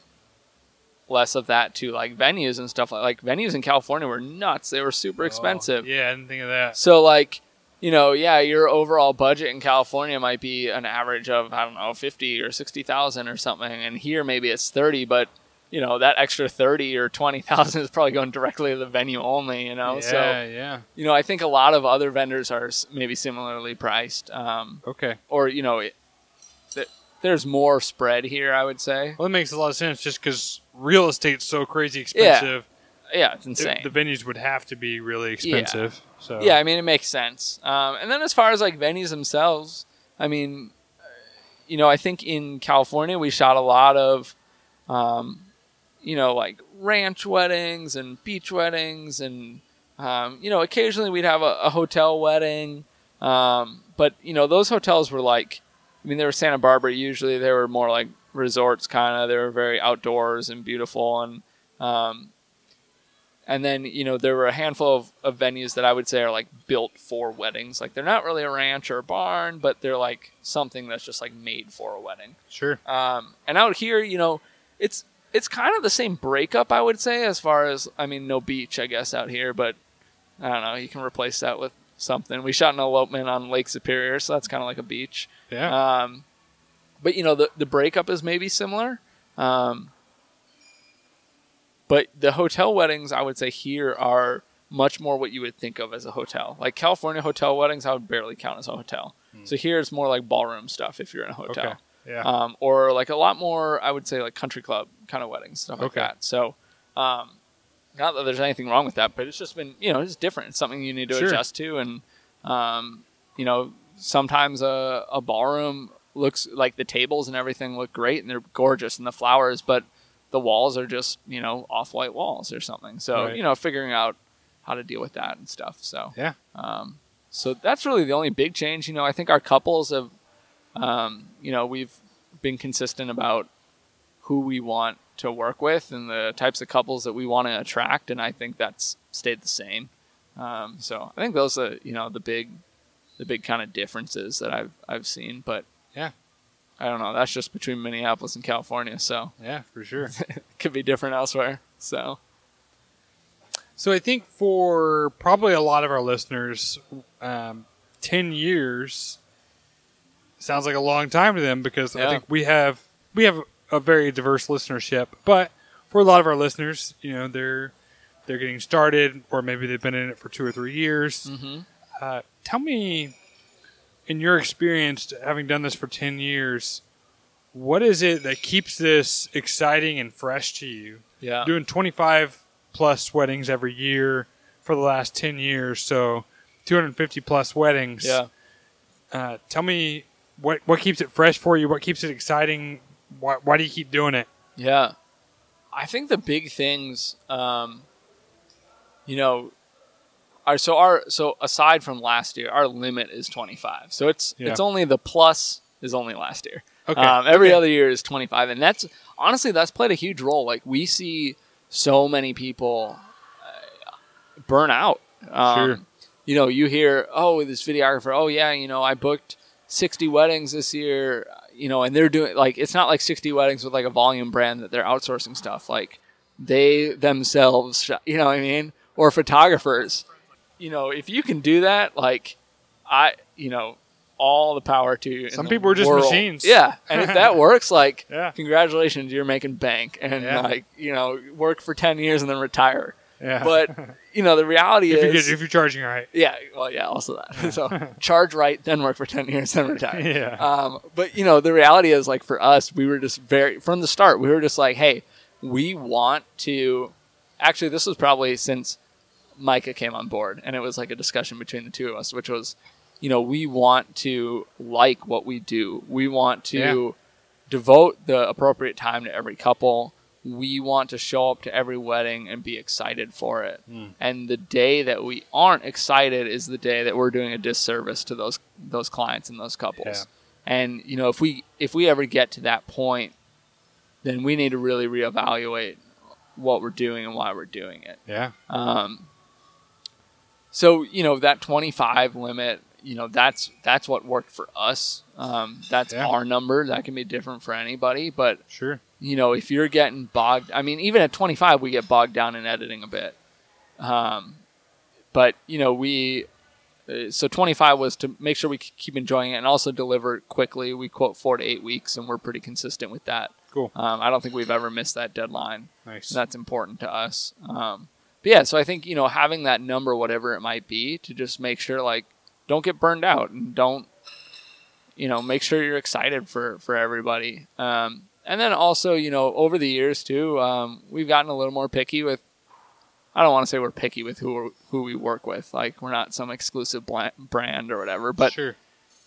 C: less of that to like venues and stuff like like venues in California were nuts. They were super expensive.
B: Oh, yeah, I didn't think of that.
C: So like, you know, yeah, your overall budget in California might be an average of I don't know, fifty or sixty thousand or something, and here maybe it's thirty, but you know that extra thirty or twenty thousand is probably going directly to the venue only. You know,
B: yeah,
C: so
B: yeah.
C: you know I think a lot of other vendors are maybe similarly priced, um,
B: Okay.
C: or you know, it, th- there's more spread here. I would say,
B: Well, that makes a lot of sense just because real estate's so crazy expensive.
C: yeah, it's
B: the-
C: insane.
B: The, venues would have to be really expensive. So
C: Yeah, I mean it makes sense. Um, and then as far as like venues themselves, I mean, uh, you know, I think in California we shot a lot of, um, you know, like ranch weddings and beach weddings, and um, you know, occasionally we'd have a, a hotel wedding. Um, but you know, those hotels were like, I mean, they were Santa Barbara. Usually, they were more like resorts, kind of. They were very outdoors and beautiful, and um, and then, you know, there were a handful of, of venues that I would say are like built for weddings. Like they're not really a ranch or a barn, but they're like something that's just like made for a wedding.
B: Sure.
C: Um, and out here, you know, it's it's kind of the same breakup, I would say, as far as I mean, no beach, I guess, out here, but I don't know. You can replace that with something. We shot an elopement on Lake Superior, so that's kind of like a beach.
B: Yeah.
C: Um, but you know, the the breakup is maybe similar. Um, but the hotel weddings, I would say here are much more what you would think of as a hotel. Like California hotel weddings, I would barely count as a hotel. So here it's more like ballroom stuff if you're in a hotel.
B: okay. Yeah.
C: Um, or like a lot more, I would say like country club kind of weddings, stuff like
B: Okay.
C: that. So, um, not that there's anything wrong with that, but it's just been, you know, it's different. It's something you need to
B: Sure.
C: adjust to. And, um, you know, sometimes a, a ballroom looks like the tables and everything look great and they're gorgeous and the flowers, but the walls are just, you know, off white walls or something. So,
B: Right.
C: you know, figuring out how to deal with that and stuff. So,
B: Yeah.
C: um, so that's really the only big change. You know, I think our couples have, um, you know, we've been consistent about who we want to work with and the types of couples that we want to attract, and I think that's stayed the same. Um, so I think those are you know the big, the big kind of differences that I've I've seen. But
B: Yeah.
C: I don't know. That's just between Minneapolis and California, so
B: Yeah, for sure.
C: it could be different elsewhere. So
B: So I think for probably a lot of our listeners, um, ten years sounds like a long time to them because I think we have we have a very diverse listenership. But for a lot of our listeners, you know, they're they're getting started, or maybe they've been in it for two or three years.
C: hmm
B: Uh, tell me, in your experience, having done this for ten years, what is it that keeps this exciting and fresh to you?
C: yeah,
B: doing 25 plus weddings every year for the last 10 years so 250 plus weddings
C: yeah.
B: uh, tell me what what keeps it fresh for you what keeps it exciting why, why do you keep doing it
C: Yeah. I think the big things, um, you know, are so our so aside from last year, our limit is twenty five. So it's
B: Yeah.
C: it's only the plus is only last year.
B: okay
C: Um, every
B: Okay.
C: other year is twenty five, and that's honestly that's played a huge role. Like we see so many people uh, burn out. Um,
B: Sure.
C: You know, you hear, oh, this videographer, oh yeah, you know, I booked sixty weddings this year. You know, and they're doing like it's not like sixty weddings with like a volume brand that they're outsourcing stuff. Like they themselves, you know what I mean, or photographers. You know, if you can do that, like I, you know, all the power to you.
B: Some people are just
C: world.
B: machines.
C: Yeah, and if that works, like,
B: Yeah.
C: congratulations, you're making bank, and
B: Yeah.
C: like, you know, work for ten years and then retire.
B: yeah
C: But you know, the reality
B: if, you
C: is,
B: get, if you're charging right
C: yeah, well, yeah, also that. so charge right, then work for ten years, then retire.
B: yeah
C: Um, but you know, the reality is like for us, we were just very from the start. We were just like, hey, we want to. Actually, this was probably since Micah came on board, and it was like a discussion between the two of us, which was, you know, we want to like what we do. We want to
B: Yeah.
C: devote the appropriate time to every couple. we want to show up to every wedding and be excited for it. And the day that we aren't excited is the day that we're doing a disservice to those those clients and those couples.
B: Yeah.
C: And you know, if we if we ever get to that point, then we need to really reevaluate what we're doing and why we're doing it.
B: Yeah.
C: Um, so you know that 25 limit, you know that's that's what worked for us. Um, that's
B: Yeah.
C: our number. That can be different for anybody, but
B: Sure.
C: you know if you're getting bogged, I mean, even at 25, we get bogged down in editing a bit. Um, but you know we. uh, So 25 was to make sure we keep enjoying it and also deliver it quickly. We quote four to eight weeks, and we're pretty consistent with that.
B: Cool.
C: Um, I don't think we've ever missed that deadline.
B: Nice.
C: That's important to us. Um, but yeah, so I think you know having that number, whatever it might be, to just make sure like don't get burned out and don't you know make sure you're excited for for everybody. Um, and then also you know over the years too, um, we've gotten a little more picky with. I don't want to say we're picky with who we're, who we work with. Like we're not some exclusive brand or whatever, but
B: sure.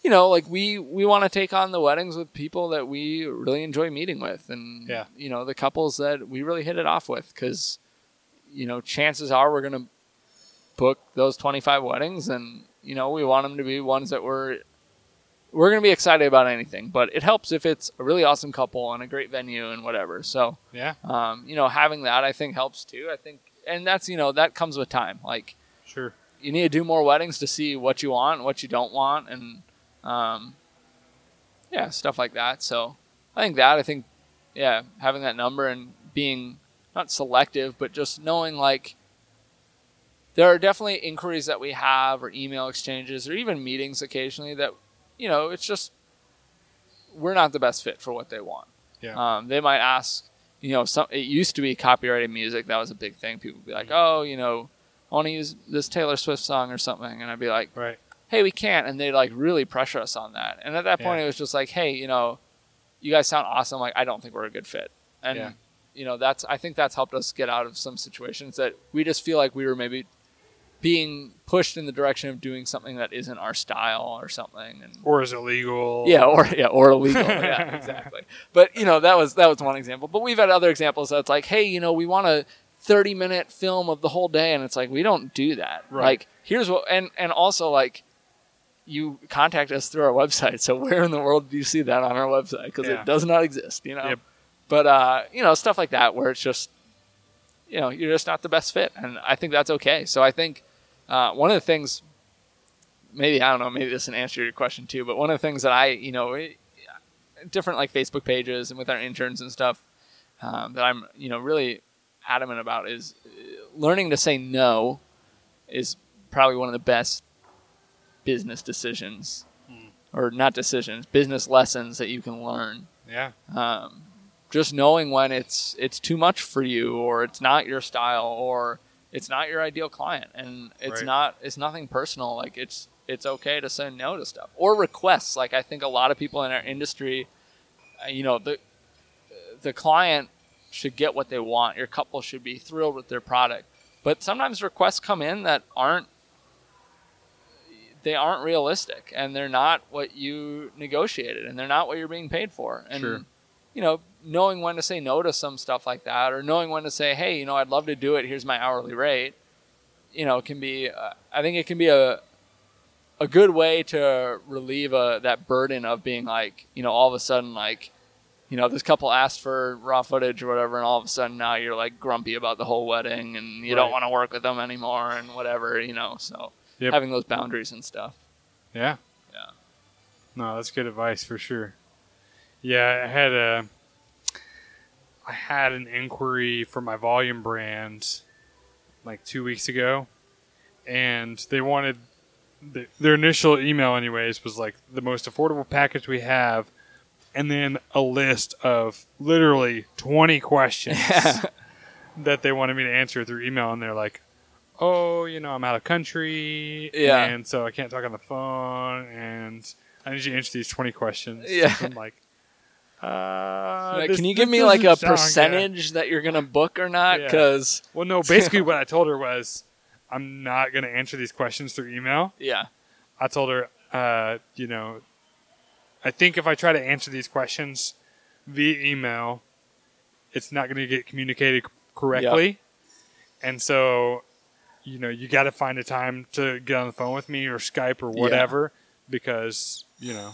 C: you know, like we we want to take on the weddings with people that we really enjoy meeting with, and
B: Yeah.
C: you know, the couples that we really hit it off with, because you know, chances are we're gonna book those twenty five weddings, and you know, we want them to be ones that we're we're gonna be excited about anything. But it helps if it's a really awesome couple and a great venue and whatever. So,
B: Yeah.
C: um, you know, having that I think helps too. I think, and that's you know that comes with time, like
B: Sure.
C: you need to do more weddings to see what you want, what you don't want, and um, yeah, stuff like that. So I think that I think yeah, having that number and being not selective, but just knowing like there are definitely inquiries that we have or email exchanges or even meetings occasionally that you know it's just we're not the best fit for what they want.
B: Yeah.
C: Um, they might ask, you know, some it used to be copyrighted music. That was a big thing. People would be like, oh, you know, I want to use this Taylor Swift song or something, and I'd be like,
B: Right.
C: hey, we can't, and they'd like really pressure us on that. And at that point,
B: Yeah.
C: it was just like, hey, you know, you guys sound awesome. Like, I don't think we're a good fit, and
B: Yeah.
C: You know, that's I think that's helped us get out of some situations that we just feel like we were maybe being pushed in the direction of doing something that isn't our style or something, and
B: Or is illegal?
C: yeah, or yeah, or illegal. yeah, exactly. But you know, that was that was one example. But we've had other examples that's like, hey, you know, we want a 30 minute film of the whole day, and it's like we don't do that.
B: Right.
C: Like, here's what, and and also like, you contact us through our website. So where in the world do you see that on our website? Because
B: Yeah.
C: it does not exist. You know.
B: Yep.
C: But uh, you know, stuff like that where it's just, you know, you're just not the best fit, and I think that's okay. So I think uh, one of the things maybe I don't know, maybe this can answer your question too. But one of the things that I, you know, it- different like Facebook pages and with our interns and stuff um, that I'm, you know, really adamant about is uh, learning to say no is probably one of the best business decisions, or not decisions, business lessons that you can learn.
B: Yeah.
C: Um, just knowing when it's it's too much for you, or it's not your style, or it's not your ideal client, and it's
B: Right.
C: not it's nothing personal. Like it's it's okay to say no to stuff or requests. Like I think a lot of people in our industry, uh, you know, the the client should get what they want. Your couple should be thrilled with their product, but sometimes requests come in that aren't they aren't realistic and they're not what you negotiated and they're not what you're being paid for. And
B: Sure.
C: you know, knowing when to say no to some stuff like that or knowing when to say, "Hey, you know, I'd love to do it. Here's my hourly rate." You know, can be uh, I think it can be a a good way to relieve uh, that burden of being like, you know, all of a sudden like you know, this couple asked for raw footage or whatever, and all of a sudden now you're like grumpy about the whole wedding, and you don't want to work with them anymore, and whatever, you know. So
B: Yep.
C: having those boundaries and stuff.
B: Yeah.
C: Yeah.
B: No, that's good advice for sure. Yeah, I had a I had an inquiry for my volume brand like 2 weeks ago and they wanted the, their initial email anyways was like the most affordable package we have and then a list of literally 20 questions that they wanted me to answer through email and they're like oh you know i'm out of country
C: Yeah.
B: and so i can't talk on the phone and i need you to answer these 20 questions
C: Yeah.
B: i'm like uh,
C: Like,
B: this-
C: can you give me like a
B: doesn't sound good."
C: percentage that you're gonna book or not?
B: Yeah.
C: Because
B: well no basically what i told her was i'm not going to answer these questions through email
C: yeah,
B: I told her, uh, you know, I think if I try to answer these questions via email, it's not going to get communicated correctly. And so, you know, you got to find a time to get on the phone with me or Skype or
C: Yeah.
B: whatever because, you know,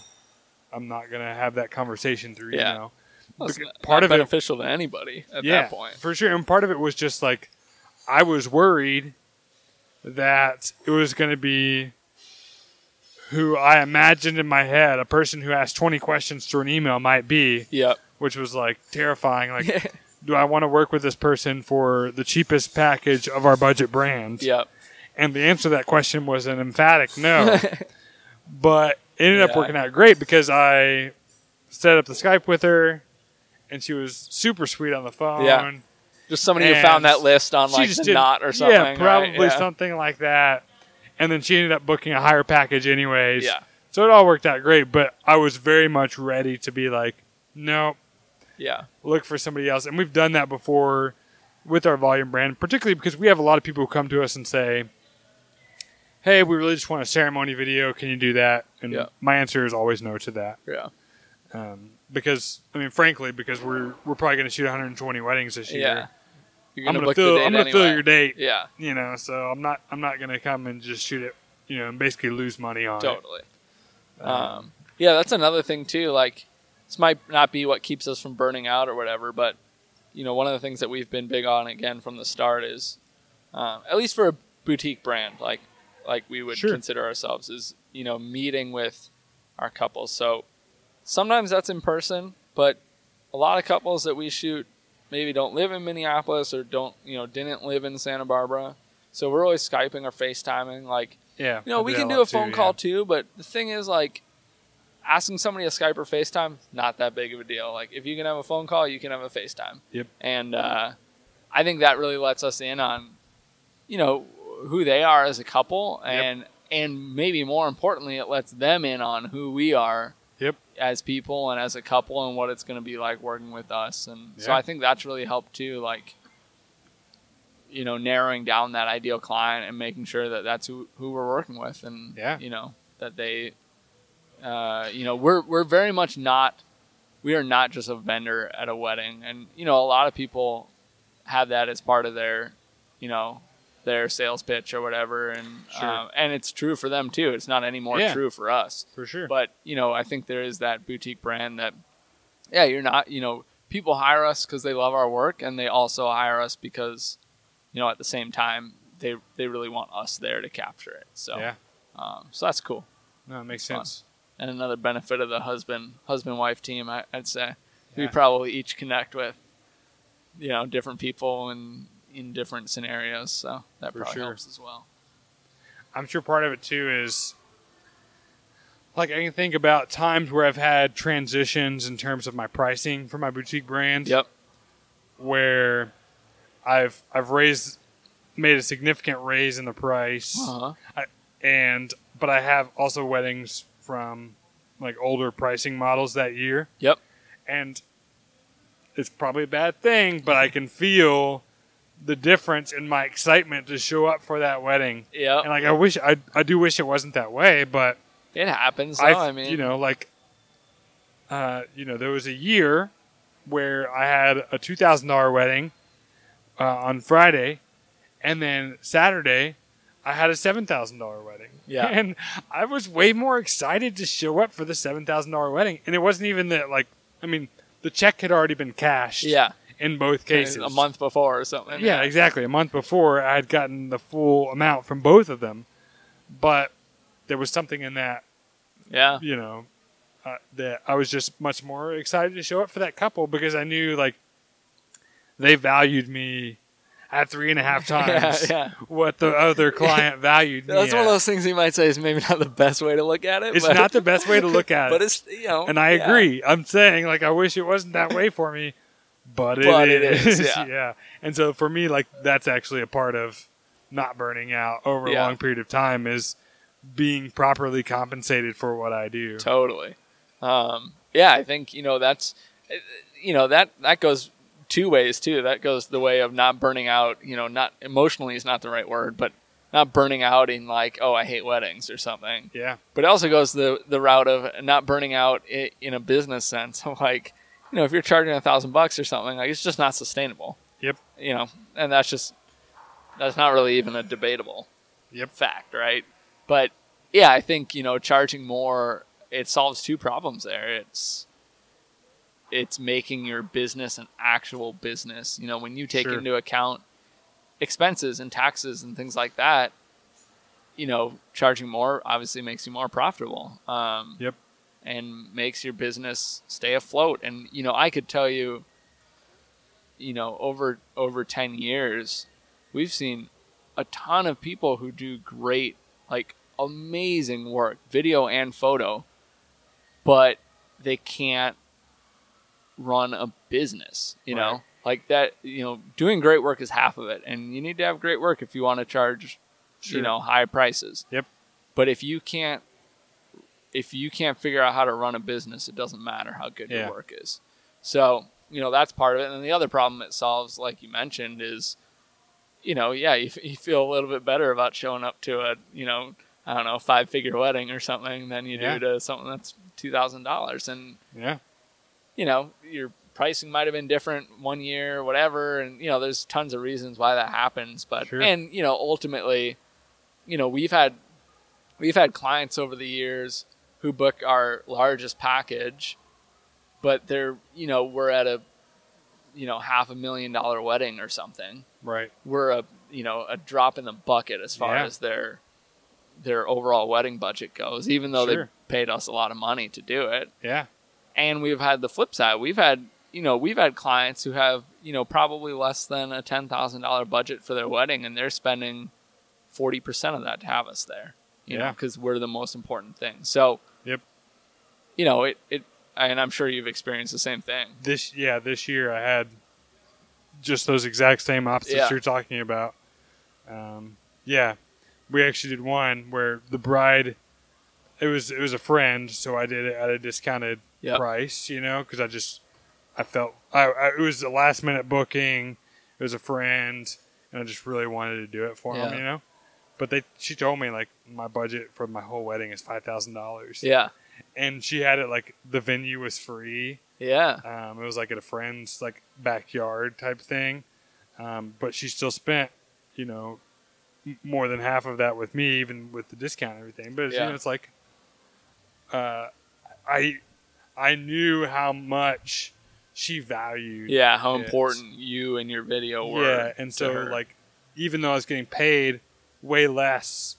B: I'm not going to have that conversation through
C: Yeah.
B: email.
C: Well, not-
B: part
C: not
B: of it-
C: beneficial to anybody at
B: yeah,
C: that point.
B: for sure. And part of it was just like I was worried that it was going to be who I imagined in my head a person who asked 20 questions through an email might be,
C: Yep.
B: which was like terrifying. Like, do I want to work with this person for the cheapest package of our budget brand?
C: Yep.
B: And the answer to that question was an emphatic no. but it ended up
C: Yeah.
B: working out great because I set up the Skype with her and she was super sweet on the phone.
C: Yeah. Just somebody who found that list on like the
B: did-
C: knot or something.
B: Yeah,
C: right?
B: probably
C: Yeah.
B: something like that. And then she ended up booking a higher package anyways.
C: Yeah.
B: So it all worked out great, but I was very much ready to be like, no,
C: Yeah.
B: look for somebody else. And we've done that before with our volume brand, particularly because we have a lot of people who come to us and say, hey, we really just want a ceremony video. Can you do that? And
C: Yeah.
B: my answer is always no to that.
C: Yeah.
B: Um, because, I mean, frankly, because we're, we're probably going to shoot 120 weddings this year.
C: Yeah. You're
B: I'm
C: gonna
B: gonna fill. I'm gonna fill your date.
C: Yeah.
B: You know, so I'm not. I'm not gonna come and just shoot it. You know, and basically lose money on
C: Totally.
B: it.
C: Um, yeah, that's another thing too. Like, this might not be what keeps us from burning out or whatever, but you know, one of the things that we've been big on again from the start is, um, at least for a boutique brand, like like we would
B: Sure.
C: consider ourselves, is you know meeting with our couples. So sometimes that's in person, but a lot of couples that we shoot maybe don't live in Minneapolis or don't you know didn't live in Santa Barbara. So we're always skyping or FaceTiming. Like
B: yeah.
C: you know, we can do a phone
B: too,
C: call
B: yeah.
C: too, but the thing is, like, asking somebody a Skype or FaceTime, not that big of a deal. Like, if you can have a phone call, you can have a FaceTime.
B: Yep.
C: And uh, I think that really lets us in on, you know, who they are as a couple, and and maybe more importantly, it lets them in on who we are.
B: Yep.
C: As people and as a couple, and what it's going to be like working with us, and so I think that's really helped too. Like, you know, narrowing down that ideal client and making sure that that's who, who we're working with, and
B: Yeah.
C: you know that they, uh, you know, we're we're very much not, we are not just a vendor at a wedding, and you know, a lot of people have that as part of their, you know, their sales pitch or whatever, and
B: Sure.
C: um, and it's true for them too. It's not any more
B: Yeah.
C: true for us.
B: for sure.
C: But you know, I think there is that boutique brand that, yeah, you're not. You know, people hire us because they love our work, and they also hire us because, you know, at the same time, they they really want us there to capture it. So,
B: yeah.
C: um, so that's cool.
B: No, it makes
C: It's fun.
B: sense.
C: And another benefit of the husband husband wife team, I, I'd say, we probably each connect with, you know, different people and in different scenarios. So that
B: For
C: probably
B: sure.
C: helps as well.
B: I'm sure part of it too is like I can think about times where I've had transitions in terms of my pricing for my boutique brand.
C: Yep.
B: Where I've I've raised made a significant raise in the price.
C: Uh huh.
B: and but I have also weddings from like older pricing models that year.
C: Yep.
B: And it's probably a bad thing, but I can feel the difference in my excitement to show up for that wedding.
C: Yeah.
B: And like I wish I I do wish it wasn't that way, but
C: It happens. Though,
B: I
C: I mean,
B: you know like uh you know there was a year where I had a two thousand dollar wedding uh, on Friday, and then Saturday I had a seven thousand dollar wedding.
C: Yeah.
B: and I was way more excited to show up for the seven thousand dollar wedding, and it wasn't even that like I mean the check had already been cashed.
C: yeah,
B: in both cases,
C: a month before or something.
B: yeah, exactly. A month before, I had gotten the full amount from both of them, but there was something in that,
C: yeah,
B: you know, uh, that I was just much more excited to show up for that couple because I knew like they valued me at three and a half times
C: yeah.
B: what the other client valued me.
C: That's one of those things you might say is maybe not the best way to look at it.
B: It's
C: but,
B: not the best way to look at it.
C: but it's you know,
B: and I
C: yeah.
B: agree. I'm saying like I wish it wasn't that way for me, but it
C: it
B: is.
C: is, yeah.
B: yeah. And so for me, like that's actually a part of not burning out over a long period of time is being properly compensated for what I do.
C: Totally. Um, yeah, I think you know that's you know that that goes two ways too. That goes the way of not burning out. You know, not emotionally is not the right word, but not burning out in like oh I hate weddings or something.
B: Yeah.
C: But it also goes the the route of not burning out in a business sense. like you know, if you're charging a thousand bucks or something, like it's just not sustainable.
B: Yep.
C: You know, and that's just that's not really even a debatable
B: Yep.
C: fact, right? But yeah, I think you know, charging more it solves two problems there. It's it's making your business an actual business. You know, when you take
B: Sure.
C: into account expenses and taxes and things like that, you know, charging more obviously makes you more profitable. Um,
B: Yep.
C: And makes your business stay afloat. And you know, I could tell you, you know, over over ten years, we've seen a ton of people who do great, like amazing work, video and photo, but they can't run a business, you
B: Right.
C: know? Like that, you know, doing great work is half of it. And you need to have great work if you want to charge,
B: Sure.
C: you know, high prices.
B: Yep.
C: But if you can't if you can't figure out how to run a business, it doesn't matter how good
B: Yeah.
C: your work is. So, you know, that's part of it. And the other problem it solves, like you mentioned, is, you know, yeah, you, f- you feel a little bit better about showing up to a, you know, I don't know, five figure wedding or something than you
B: Yeah.
C: do to something that's $2,000. And,
B: Yeah.
C: you know, your pricing might have been different one year, whatever. And, you know, there's tons of reasons why that happens. But,
B: Sure.
C: and, you know, ultimately, you know, we've had, we've had clients over the years who book our largest package, but they're, you know, we're at a, you know, half a million dollar wedding or something.
B: Right.
C: We're a, you know, a drop in the bucket as far
B: Yeah.
C: as their, their overall wedding budget goes, even though
B: Sure.
C: they paid us a lot of money to do it
B: Yeah.
C: and we've had the flip side. We've had you know we've had clients who have you know probably less than a ten thousand dollar budget for their wedding, and they're spending forty percent of that to have us there. You know,
B: Yeah.
C: because we're the most important thing. So. You know it it, and I'm sure you've experienced the same thing.
B: This yeah, this year I had just those exact same opposites
C: Yeah.
B: you're talking about. Um, yeah, we actually did one where the bride. It was it was a friend, so I did it at a discounted
C: Yep.
B: price, you know, because I just I felt I, I it was a last minute booking. It was a friend, and I just really wanted to do it for him,
C: Yeah.
B: you know. But they she told me like my budget for my whole wedding is five thousand dollars.
C: Yeah,
B: and she had it like the venue was free.
C: yeah,
B: Um, it was like at a friend's like backyard type thing, um, but she still spent, you know, more than half of that with me, even with the discount and everything. But you
C: Yeah.
B: know, it's like, uh, I, I knew how much she valued.
C: yeah. How
B: Yes.
C: important you and your video were.
B: Yeah, and so
C: her.
B: like, even though I was getting paid way less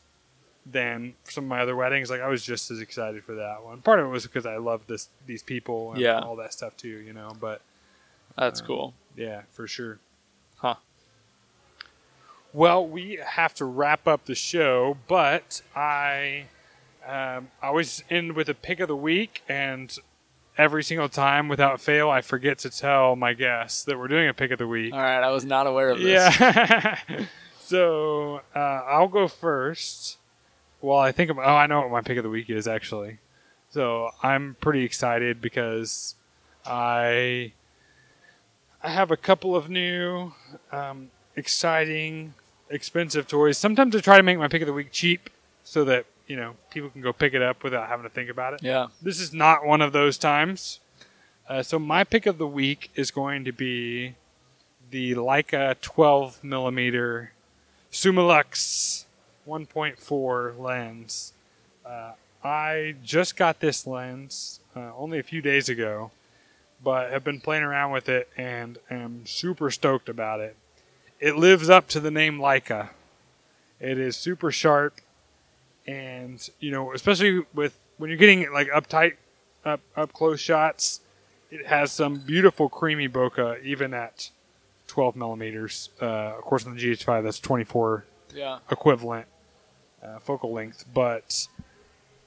B: than some of my other weddings, like I was just as excited for that one. Part of it was because I love this these people and
C: Yeah.
B: all that stuff too, you know. But
C: that's
B: um,
C: cool.
B: yeah, for sure.
C: Huh.
B: Well, we have to wrap up the show, but I um, I always end with a pick of the week, and every single time, without fail, I forget to tell my guests that we're doing a pick of the week.
C: All right, I was not aware of this.
B: Yeah. so uh, I'll go first. Well, I think oh, I know what my pick of the week is actually. So I'm pretty excited because I I have a couple of new um, exciting expensive toys. Sometimes I try to make my pick of the week cheap so that you know people can go pick it up without having to think about it.
C: Yeah.
B: This is not one of those times. Uh, so my pick of the week is going to be the Leica 12 millimeter Summilux 1.4 lens. Uh, I just got this lens uh, only a few days ago, but have been playing around with it and am super stoked about it. It lives up to the name Leica. It is super sharp, and you know, especially with when you're getting like uptight, up up close shots, it has some beautiful creamy bokeh even at 12 millimeters. Uh, of course, on the GH5, that's 24
C: Yeah.
B: equivalent uh, focal length, but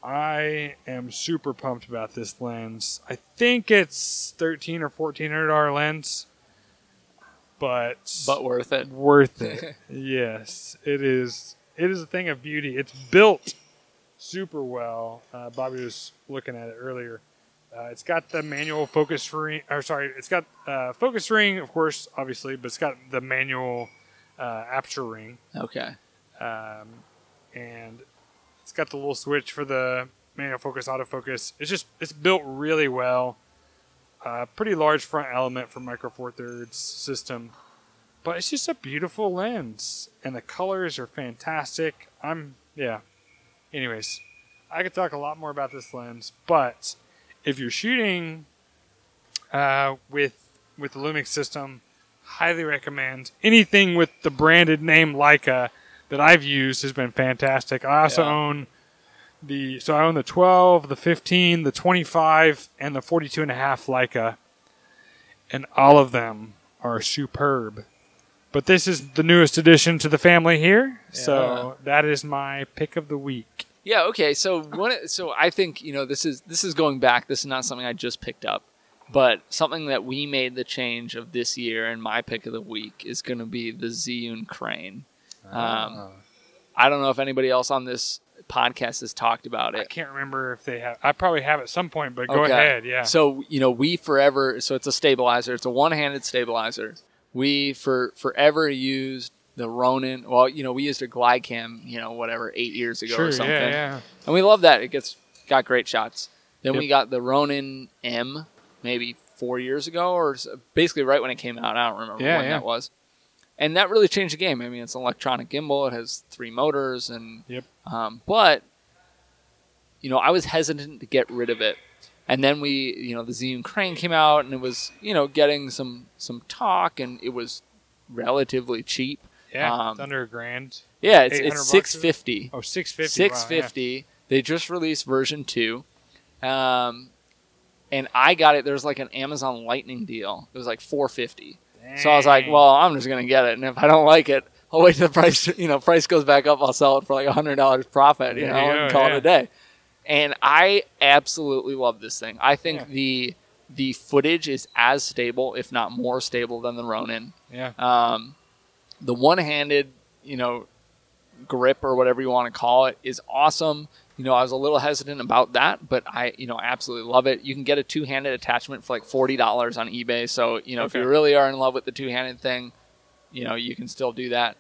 B: I am super pumped about this lens. I think it's thirteen or fourteen hundred dollar lens, but
C: But worth it.
B: worth it. yes, it is. It is a thing of beauty. It's built super well. Uh, Bobby was looking at it earlier. Uh, it's got the manual focus ring, or sorry, it's got uh, focus ring, of course, obviously, but it's got the manual uh, aperture ring
C: Okay.
B: um, and it's got the little switch for the manual focus, autofocus. It's just it's built really well. Uh, pretty large front element for Micro Four Thirds system, but it's just a beautiful lens, and the colors are fantastic. I'm yeah. Anyways, I could talk a lot more about this lens, but if you're shooting uh, with with the Lumix system, highly recommend anything with the branded name Leica that I've used has been fantastic. I also
C: Yeah.
B: own the so I own the 12, the 15, the 25, and the 42 and a half Leica, and all of them are superb. But this is the newest addition to the family here, so that is my pick of the week.
C: Yeah. Okay. So one. So I think you know this is this is going back. This is not something I just picked up, but something that we made the change of this year. And my pick of the week is going to be the Zhiyun crane. Um, I don't know if anybody else on this podcast has talked about it.
B: I can't remember if they have. I probably have at some point, but go
C: Okay.
B: ahead. Yeah.
C: So you know, we forever. So it's a stabilizer. It's a one-handed stabilizer. We for forever used the Ronin. Well, you know, we used a Glidecam. You know, whatever, eight years ago
B: sure.
C: or something.
B: Yeah. Yeah.
C: and we love that. It gets got great shots. Then
B: Yep.
C: we got the Ronin M, maybe four years ago, or basically right when it came out. I don't remember
B: Yeah,
C: when
B: yeah.
C: that was. And that really changed the game. I mean, it's an electronic gimbal. It has three motors, and
B: Yep.
C: um, but you know, I was hesitant to get rid of it. And then we, you know, the Zhiyun crane came out, and it was, you know, getting some some talk, and it was relatively cheap.
B: Yeah.
C: Um,
B: it's under a grand.
C: Yeah, it's
B: 800
C: it's six fifty.
B: Oh, 650.
C: Six fifty. They just released version two, um, and I got it. There's like an Amazon Lightning deal. It was like four fifty. So I was like, well, I'm just gonna get it, and if I don't like it, I'll wait till the price. You know, price goes back up. I'll sell it for like hundred dollars profit. You know,
B: you
C: and call
B: yeah.
C: it a day. And I absolutely love this thing. I think
B: Yeah.
C: the the footage is as stable, if not more stable, than the Ronin.
B: Yeah.
C: Um, the one-handed, you know, grip or whatever you want to call it is awesome. You know, I was a little hesitant about that, but I, you know, absolutely love it. You can get a two-handed attachment for like forty dollars on eBay. So, you know, if you really are in love with the two-handed thing, you know, you can still do that.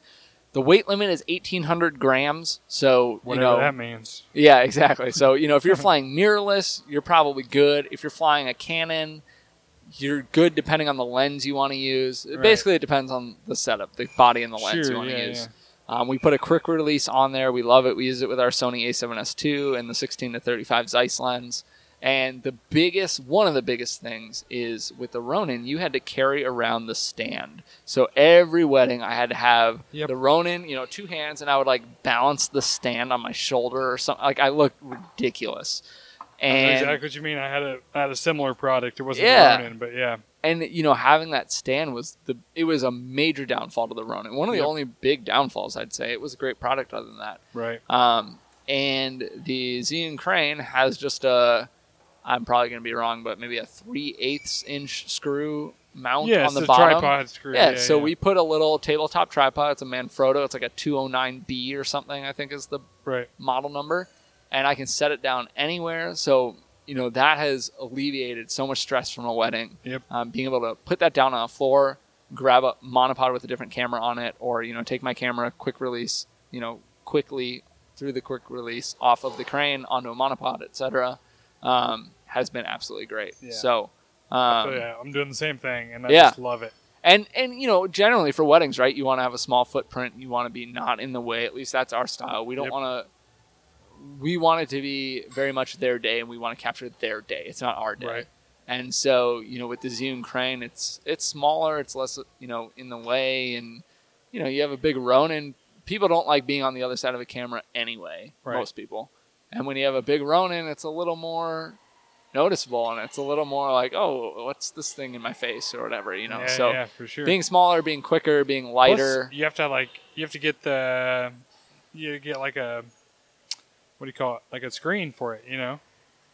C: The weight limit is eighteen hundred grams. So,
B: Whatever
C: you know,
B: that means.
C: yeah, exactly. So, you know, if you're flying mirrorless, you're probably good. If you're flying a Canon, you're good depending on the lens you want to use.
B: Right.
C: Basically, it depends on the setup, the body and the lens
B: Sure,
C: you want to
B: yeah,
C: use. Um, we put a quick release on there. We love it. We use it with our Sony A7S II and the 16 to 35 Zeiss lens. And the biggest, one of the biggest things is with the Ronin, you had to carry around the stand. So every wedding, I had to have
B: Yep.
C: the Ronin, you know, two hands, and I would like balance the stand on my shoulder or something. Like I looked ridiculous. And
B: exactly what you mean. I had a I had a similar product. It wasn't
C: Yeah.
B: Ronin, but yeah.
C: And you know having that stand was the it was a major downfall to the Ronin. One of the
B: Yep.
C: only big downfalls I'd say. It was a great product other than that.
B: Right.
C: Um, and the Zhiyun Crane has just a I'm probably going to be wrong, but maybe a three eighths inch screw mount
B: Yeah,
C: on the
B: the
C: bottom.
B: tripod screw.
C: Yeah, so we put a little tabletop tripod. It's a Manfrotto. It's like a 209B or something. I think is the
B: right.
C: model number, and I can set it down anywhere. So you know that has alleviated so much stress from a wedding.
B: Yep.
C: Um, being able to put that down on a floor, grab a monopod with a different camera on it, or you know take my camera, quick release, you know quickly through the quick release off of the crane onto a monopod, etc. Um, has been absolutely great.
B: Yeah.
C: So.
B: So
C: Um,
B: yeah, I'm doing the same thing, and I
C: yeah.
B: just love it.
C: and and you know generally for weddings right you want to have a small footprint you want to be not in the way at least that's our style we don't
B: Yep.
C: want to we want it to be very much their day and we want to capture their day it's not our day
B: Right.
C: and so you know with the Zhiyun crane it's it's smaller it's less you know in the way and you know you have a big ronin people don't like being on the other side of a camera anyway
B: Right.
C: most people and when you have a big ronin it's a little more noticeable and it's a little more like oh what's this thing in my face or whatever you know
B: yeah,
C: so
B: yeah, for sure.
C: being smaller, being quicker, being
B: Plus,
C: lighter.
B: you have to like you have to get the you get like a what do you call it? Like a screen for it, you know?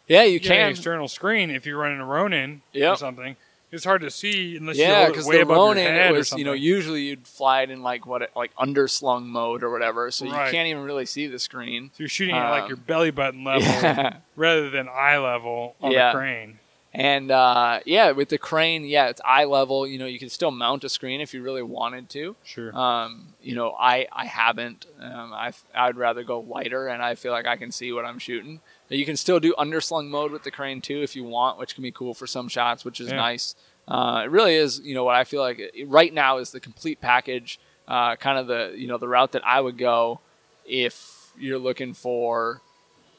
C: yeah, you
B: You
C: can.
B: external screen if you're running a Ronin
C: Yep.
B: or something. It's hard to see unless
C: Yeah,
B: you hold it way
C: the
B: above
C: Ronin,
B: your head
C: it
B: or
C: was you know usually you'd fly it in like what like underslung mode or whatever, so you can't even really see the screen.
B: so you're shooting at like
C: um,
B: your belly button level
C: Yeah.
B: rather than eye level on
C: Yeah.
B: the crane.
C: And uh, yeah, with the crane, yeah, it's eye level. You know, you can still mount a screen if you really wanted to.
B: Sure.
C: Um, you know, I I haven't. Um, I I'd rather go lighter, and I feel like I can see what I'm shooting. You can still do underslung mode with the crane too if you want, which can be cool for some shots, which is
B: Yeah.
C: nice. Uh, it really is, you know, what I feel like it- right now is the complete package, uh, kind of the you know the route that I would go if you're looking for,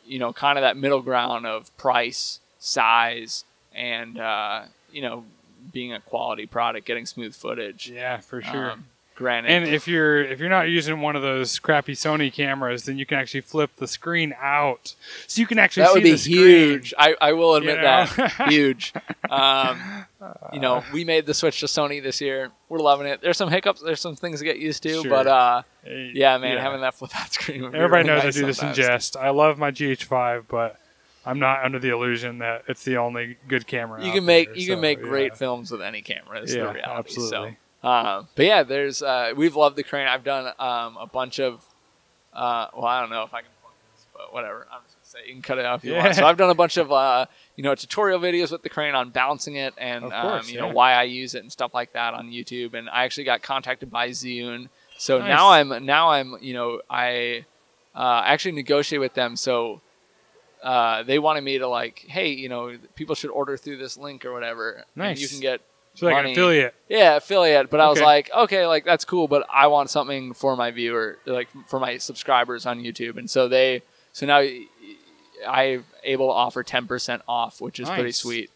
C: you know, kind of that middle ground of price, size, and uh, you know, being a quality product, getting smooth footage.
B: Yeah, for sure.
C: Um, granted,
B: and if you're if you're not using one of those crappy Sony cameras, then you can actually flip the screen out, so you can actually
C: that
B: see
C: would be huge. I, I will admit
B: You know?
C: that huge. Um, you know, we made the switch to Sony this year. We're loving it. There's some hiccups. There's some things to get used to,
B: Sure.
C: but uh, yeah, man, having that flip out screen. Would be
B: Everybody
C: really
B: knows
C: nice
B: I do this in jest. I love my GH5, but I'm not under the illusion that it's the only good camera.
C: You can make
B: there,
C: you
B: so,
C: can make
B: yeah.
C: great films with any camera. Is
B: Yeah,
C: the reality.
B: absolutely.
C: So, uh, but yeah, there's uh, we've loved the crane. I've done um, a bunch of. Uh, well, I don't know if I can plug this, but whatever. I'm just gonna say you can cut it off if you
B: Yeah.
C: want. So I've done a bunch of uh, you know tutorial videos with the crane on balancing it and
B: course,
C: um, you know why I use it and stuff like that on YouTube. And I actually got contacted by Zhiyun. So
B: Nice.
C: now I'm now I'm you know I uh, actually negotiate with them. So uh, they wanted me to like, hey, you know, people should order through this link or whatever. And
B: Nice.
C: you can get
B: So like an affiliate.
C: yeah affiliate. But I was like, okay, like that's cool, but I want something for my viewer, like for my subscribers on YouTube. And so they, so now I'm able to offer ten percent off, which is pretty sweet.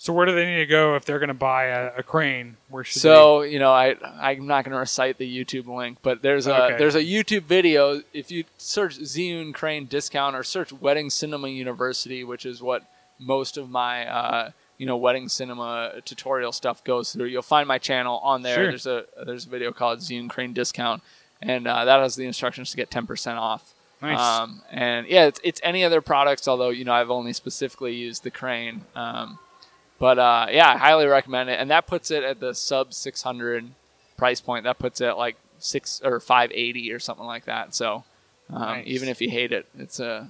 B: So where do they need to go if they're going to buy a, a crane? Where should
C: So you know, I I'm not going to recite the YouTube link, but there's a
B: Okay.
C: there's a YouTube video. If you search Zhiyun Crane discount or search Wedding Cinema University, which is what most of my uh, you know wedding cinema tutorial stuff goes through, you'll find my channel on there.
B: Sure.
C: There's a there's a video called Zhiyun Crane discount, and uh, that has the instructions to get 10% off.
B: Nice.
C: Um, and yeah, it's, it's any other products, although, you know, I've only specifically used the crane. Um, but uh, yeah, I highly recommend it. And that puts it at the sub 600 price point. That puts it at like six or 580 or something like that. So um,
B: Nice.
C: even if you hate it, it's a,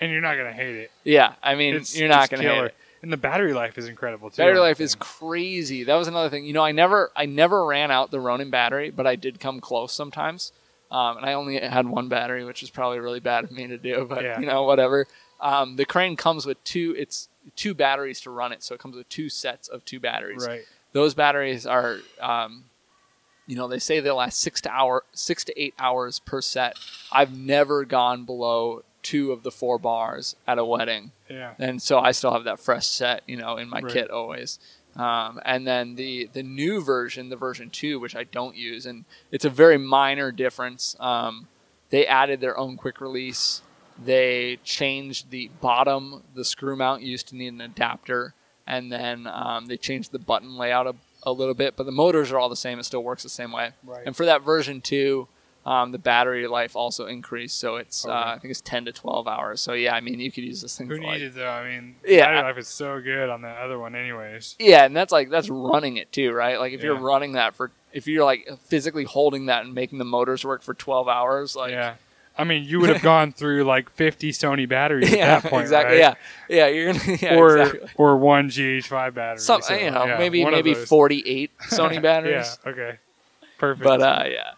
B: and you're not going to hate it.
C: yeah, I mean,
B: It's,
C: you're not going to hate it.
B: And the battery life is incredible too.
C: Battery life is crazy. That was another thing. You know, I never, I never ran out the Ronin battery, but I did come close sometimes. Um, and I only had one battery, which is probably really bad of me to do, but
B: Yeah.
C: you know, whatever. Um, the crane comes with two. It's two batteries to run it, so it comes with two sets of two batteries.
B: right.
C: Those batteries are, um, you know, they say they last six to hour, six to eight hours per set. I've never gone below two of the four bars at a wedding
B: Yeah.
C: and so I still have that fresh set, you know, in my
B: Right.
C: kit always. Um, and then the the new version, the version two, which I don't use, and it's a very minor difference. Um, they added their own quick release. They changed the bottom. The screw mount used to need an adapter, and then um, they changed the button layout a, a little bit. But the motors are all the same. It still works the same way.
B: Right.
C: And for that version two, um, the battery life also increased, so it's uh, I think it's ten to twelve hours. So yeah, I mean you could use this thing
B: Who
C: for like
B: needed though? I mean,
C: Yeah.
B: battery life is so good on that other one, anyways.
C: Yeah, and that's like that's running it too, right? Like if you're running that for if you're like physically holding that and making the motors work for 12 hours, like
B: yeah. I mean, you would have gone through like 50 Sony batteries
C: yeah,
B: at that point,
C: exactly.
B: right?
C: Yeah, yeah, you're gonna yeah,
B: or
C: exactly.
B: or one GH5 battery.
C: Some,
B: so,
C: you know,
B: yeah,
C: maybe maybe 48 Sony batteries.
B: yeah. Okay. Perfect.
C: But uh, yeah,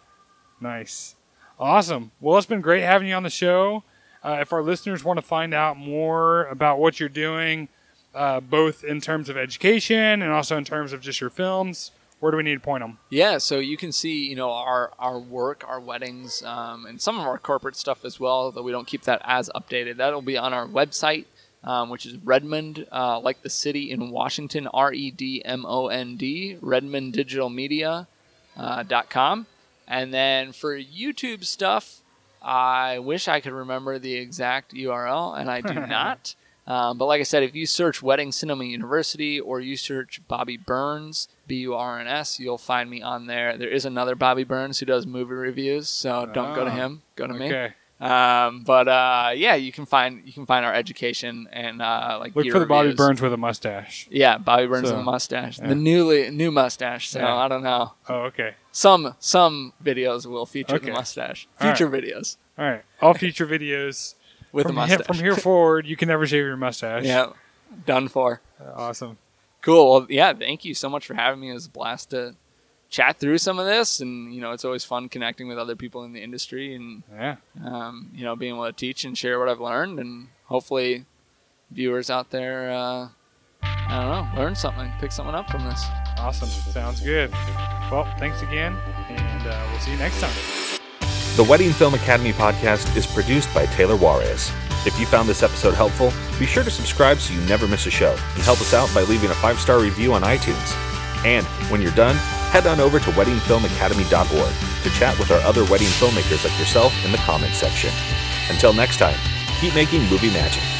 B: Nice. Awesome. Well, it's been great having you on the show. Uh, if our listeners want to find out more about what you're doing, uh, both in terms of education and also in terms of just your films, where do we need to point them?
C: yeah. So you can see, you know, our our work, our weddings, um, and some of our corporate stuff as well. Though we don't keep that as updated. That'll be on our website. Um, which is Redmond, uh, like the city in Washington, R E D M O N D, Redmond Digital Media uh, dot com. And then for YouTube stuff, I wish I could remember the exact URL, and I do not. Um, but like I said, if you search Wedding Cinema University or you search Bobby Burns, B U R N S, you'll find me on there. There is another Bobby Burns who does movie reviews, so don't go to
B: Ah,
C: him, go to me. Um, but uh, yeah, you can find you can find our education and uh, like
B: Look for the Bobby. Burns with a mustache.
C: Yeah, Bobby Burns
B: So,
C: with a mustache,
B: yeah.
C: the newly new mustache. So
B: Yeah.
C: I don't know.
B: Oh, okay.
C: Some some videos will feature
B: Okay.
C: the mustache.
B: All right.
C: Future videos
B: All right. All future videos
C: with
B: from, he-
C: mustache.
B: from here forward, you can never shave your mustache.
C: yeah, done for.
B: Uh, Awesome.
C: Cool. Well, yeah. Thank you so much for having me. It was a blast to chat through some of this. And you know, it's always fun connecting with other people in the industry and
B: Yeah.
C: um, you know being able to teach and share what I've learned, and hopefully viewers out there, uh, I don't know, learn something, pick something up from this.
B: Awesome. Sounds good. Well, thanks again, and uh, we'll see you next time.
A: The Wedding Film Academy podcast is produced by Taylor Juarez. If you found this episode helpful, be sure to subscribe so you never miss a show and help us out by leaving a five star review on iTunes. And when you're done, head on over to weddingfilmacademy.org to chat with our other wedding filmmakers like yourself in the comments section. Until next time, keep making movie magic.